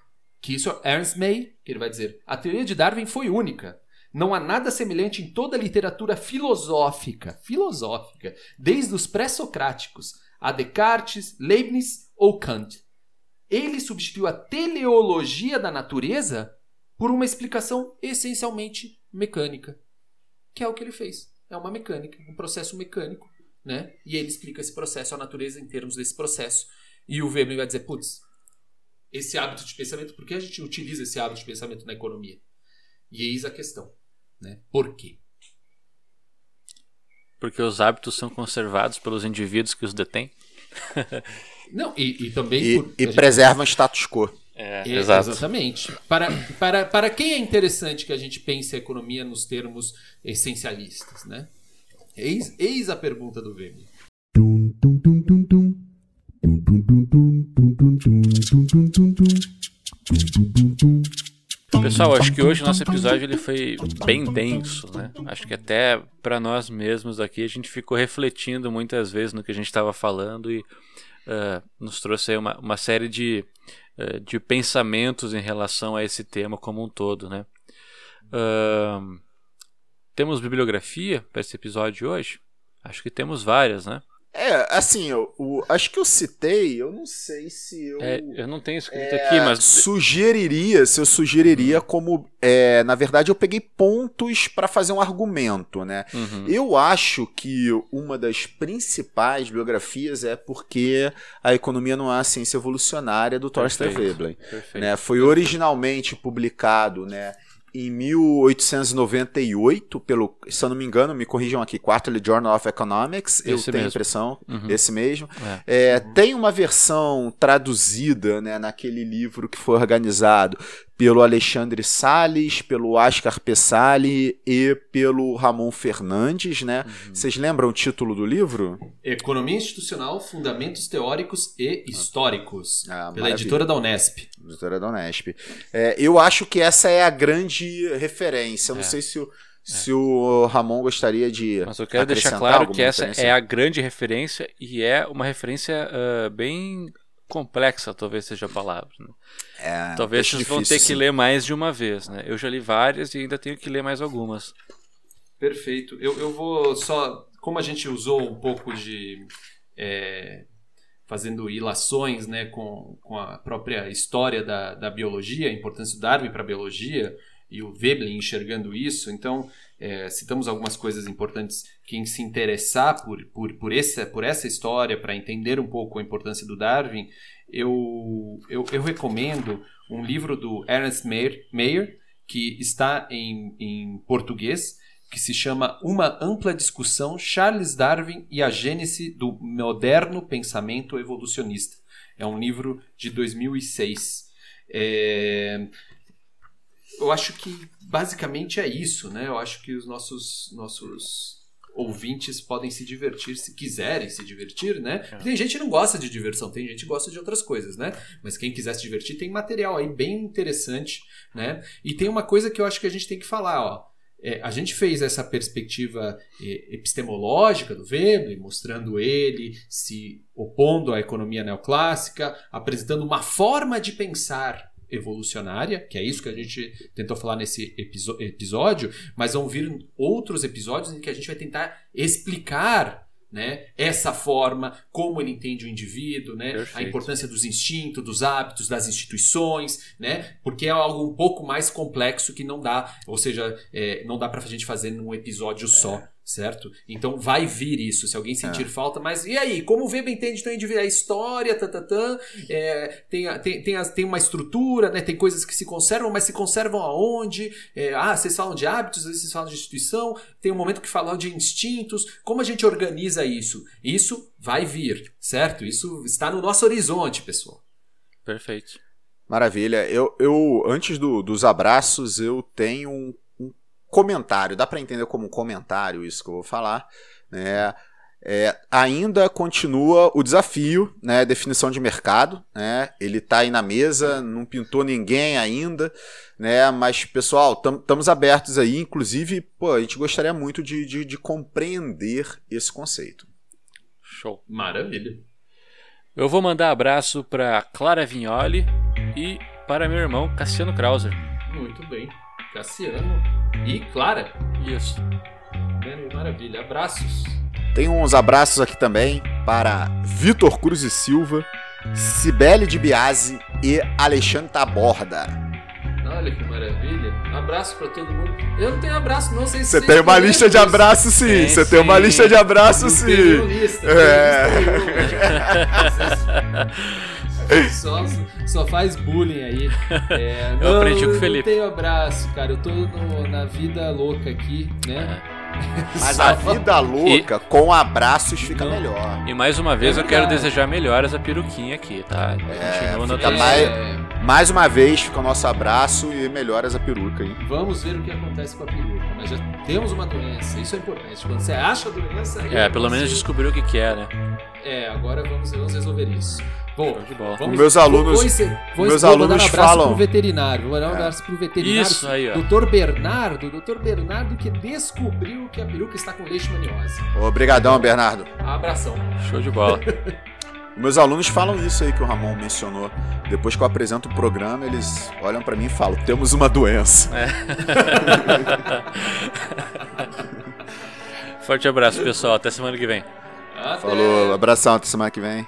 S3: que isso é Ernst May, que ele vai dizer: a teoria de Darwin foi única. Não há nada semelhante em toda a literatura filosófica, filosófica, desde os pré-socráticos a Descartes, Leibniz ou Kant. Ele substituiu a teleologia da natureza por uma explicação essencialmente mecânica, que é o que ele fez. É uma mecânica, um processo mecânico, né? E ele explica esse processo, a natureza em termos desse processo. E o Veblen vai dizer, putz, esse hábito de pensamento, por que a gente utiliza esse hábito de pensamento na economia? E eis a questão, né? Por quê?
S1: Porque os hábitos são conservados pelos indivíduos que os detêm.
S3: Não, e, e também.
S2: E,
S3: por,
S2: e preservam o status quo.
S1: É,
S3: exato. Exatamente. Para, para, para quem é interessante que a gente pense a economia nos termos essencialistas, né? Eis, eis a pergunta do Weber.
S1: Pessoal, acho que hoje o nosso episódio ele foi bem denso, né? Acho que até para nós mesmos aqui a gente ficou refletindo muitas vezes no que a gente estava falando e uh, nos trouxe uma, uma série de, uh, de pensamentos em relação a esse tema como um todo, né? Uh, temos bibliografia para esse episódio de hoje? Acho que temos várias, né?
S2: É, assim, eu, eu, acho que eu citei, eu não sei se eu.
S1: É, eu não tenho escrito é, aqui, mas.
S2: Sugeriria, se eu sugeriria como. É, na verdade, eu peguei pontos para fazer um argumento, né? Uhum. Eu acho que uma das principais biografias é porque a economia não é a ciência evolucionária do Thorstein Veblen. Né? Foi originalmente publicado, né? Em 1898, pelo, se eu não me engano, me corrijam aqui, Quarterly Journal of Economics, esse eu tenho mesmo. a impressão, uhum. esse mesmo. É. É, tem uma versão traduzida né, naquele livro que foi organizado pelo Alexandre Sales, pelo Oscar Pessali e pelo Ramon Fernandes, né? Uhum. Vocês lembram o título do livro?
S3: Economia Institucional, Fundamentos Teóricos e Históricos, ah, pela maravilha. editora da Unesp.
S2: Editora da Unesp. É, eu acho que essa é a grande referência. Eu não é. sei se o, se o Ramon gostaria de.
S1: Mas eu quero deixar claro que essa é a grande referência e é uma referência uh, bem complexa, talvez seja a palavra. Né? É, talvez vocês vão ter que ler mais de uma vez. Né? Eu já li várias e ainda tenho que ler mais algumas.
S3: Perfeito. Eu, eu vou só. Como a gente usou um pouco de. É, fazendo ilações né, com, com a própria história da, da biologia, a importância do Darwin para a biologia e o Veblen enxergando isso. Então, é, citamos algumas coisas importantes. Quem se interessar por, por, por, essa, por essa história, para entender um pouco a importância do Darwin, eu, eu, eu recomendo um livro do Ernest Mayr, Mayer que está em, em português, que se chama Uma Ampla Discussão Charles Darwin e a Gênese do Moderno Pensamento Evolucionista. É um livro de 2006. É, eu acho que basicamente é isso, né? Eu acho que os nossos nossos ouvintes podem se divertir se quiserem se divertir, né? É. Tem gente que não gosta de diversão, tem gente que gosta de outras coisas, né? Mas quem quiser se divertir tem material aí bem interessante, né? E tem uma coisa que eu acho que a gente tem que falar, ó. É, a gente fez essa perspectiva é, epistemológica do Veblen, mostrando ele se opondo à economia neoclássica, apresentando uma forma de pensar evolucionária, que é isso que a gente tentou falar nesse episódio, mas vão vir outros episódios em que a gente vai tentar explicar né? Essa forma, como ele entende o indivíduo, né? A importância dos instintos, dos hábitos, das instituições, né? Porque é algo um pouco mais complexo que não dá, ou seja, é, não dá para a gente fazer num episódio é. só certo? Então vai vir isso, se alguém sentir é. falta, mas e aí, como o Weber entende então a história, tatatã, é, tem, tem, tem, tem uma estrutura, né? tem coisas que se conservam, mas se conservam aonde? É, ah, vocês falam de hábitos, às vezes vocês falam de instituição, tem um momento que falam de instintos, como a gente organiza isso? Isso vai vir, certo? Isso está no nosso horizonte, pessoal.
S1: Perfeito.
S2: Maravilha. Eu, eu antes do, dos abraços, eu tenho um comentário, dá para entender como um comentário isso que eu vou falar, né? É, ainda continua o desafio, né? Definição de mercado, né? Ele está aí na mesa, não pintou ninguém ainda, né? Mas pessoal, estamos abertos aí, inclusive, pô, a gente gostaria muito de, de, de compreender esse conceito.
S1: Show,
S3: maravilha.
S1: Eu vou mandar abraço para Clara Vignoli e para meu irmão Cassiano Krauser.
S3: Muito bem. Cassiano e Clara.
S1: Isso.
S3: Maravilha. Abraços.
S2: Tem uns abraços aqui também para Vitor Cruz e Silva, Cibele de Biase e Alexandre Taborda.
S3: Olha que maravilha. Abraço para todo mundo. Eu não tenho abraço, não sei se
S2: você tem uma lista de abraços sim. Você tem uma lista de abraços sim.
S3: Lista, é. só, só faz bullying aí. É,
S1: eu aprendi com o Felipe.
S3: Não tenho abraço, cara. Eu tô no, na vida louca aqui, né?
S2: É. Mas a vida louca, e... com abraços, fica não. melhor.
S1: E mais uma vez é eu quero desejar melhoras a peruquinha aqui, tá?
S2: É, Continua fica mais, mais uma vez fica o nosso abraço e melhoras a peruca, hein?
S3: Vamos ver o que acontece com a peruca. Mas já temos uma doença, isso é importante. Quando você acha a doença.
S1: É, pelo menos descobriu o que, que é, né?
S3: É, agora vamos, vamos resolver isso. Bom, de bola.
S2: Vamos, meus alunos, vou, vou, meus vou alunos um falam.
S3: Pro veterinário, vou mandar um é. abraço pro veterinário.
S1: Isso aí, ó.
S3: Doutor Bernardo, doutor Bernardo que descobriu que a peruca está com leishmaniose.
S2: Obrigadão, Bernardo.
S3: Abração.
S1: Show de bola.
S2: Meus alunos falam isso aí que o Ramon mencionou. Depois que eu apresento o programa, eles olham para mim e falam: temos uma doença. É.
S1: Forte abraço, pessoal. Até semana que vem.
S2: Até. Falou, abração, até semana que vem.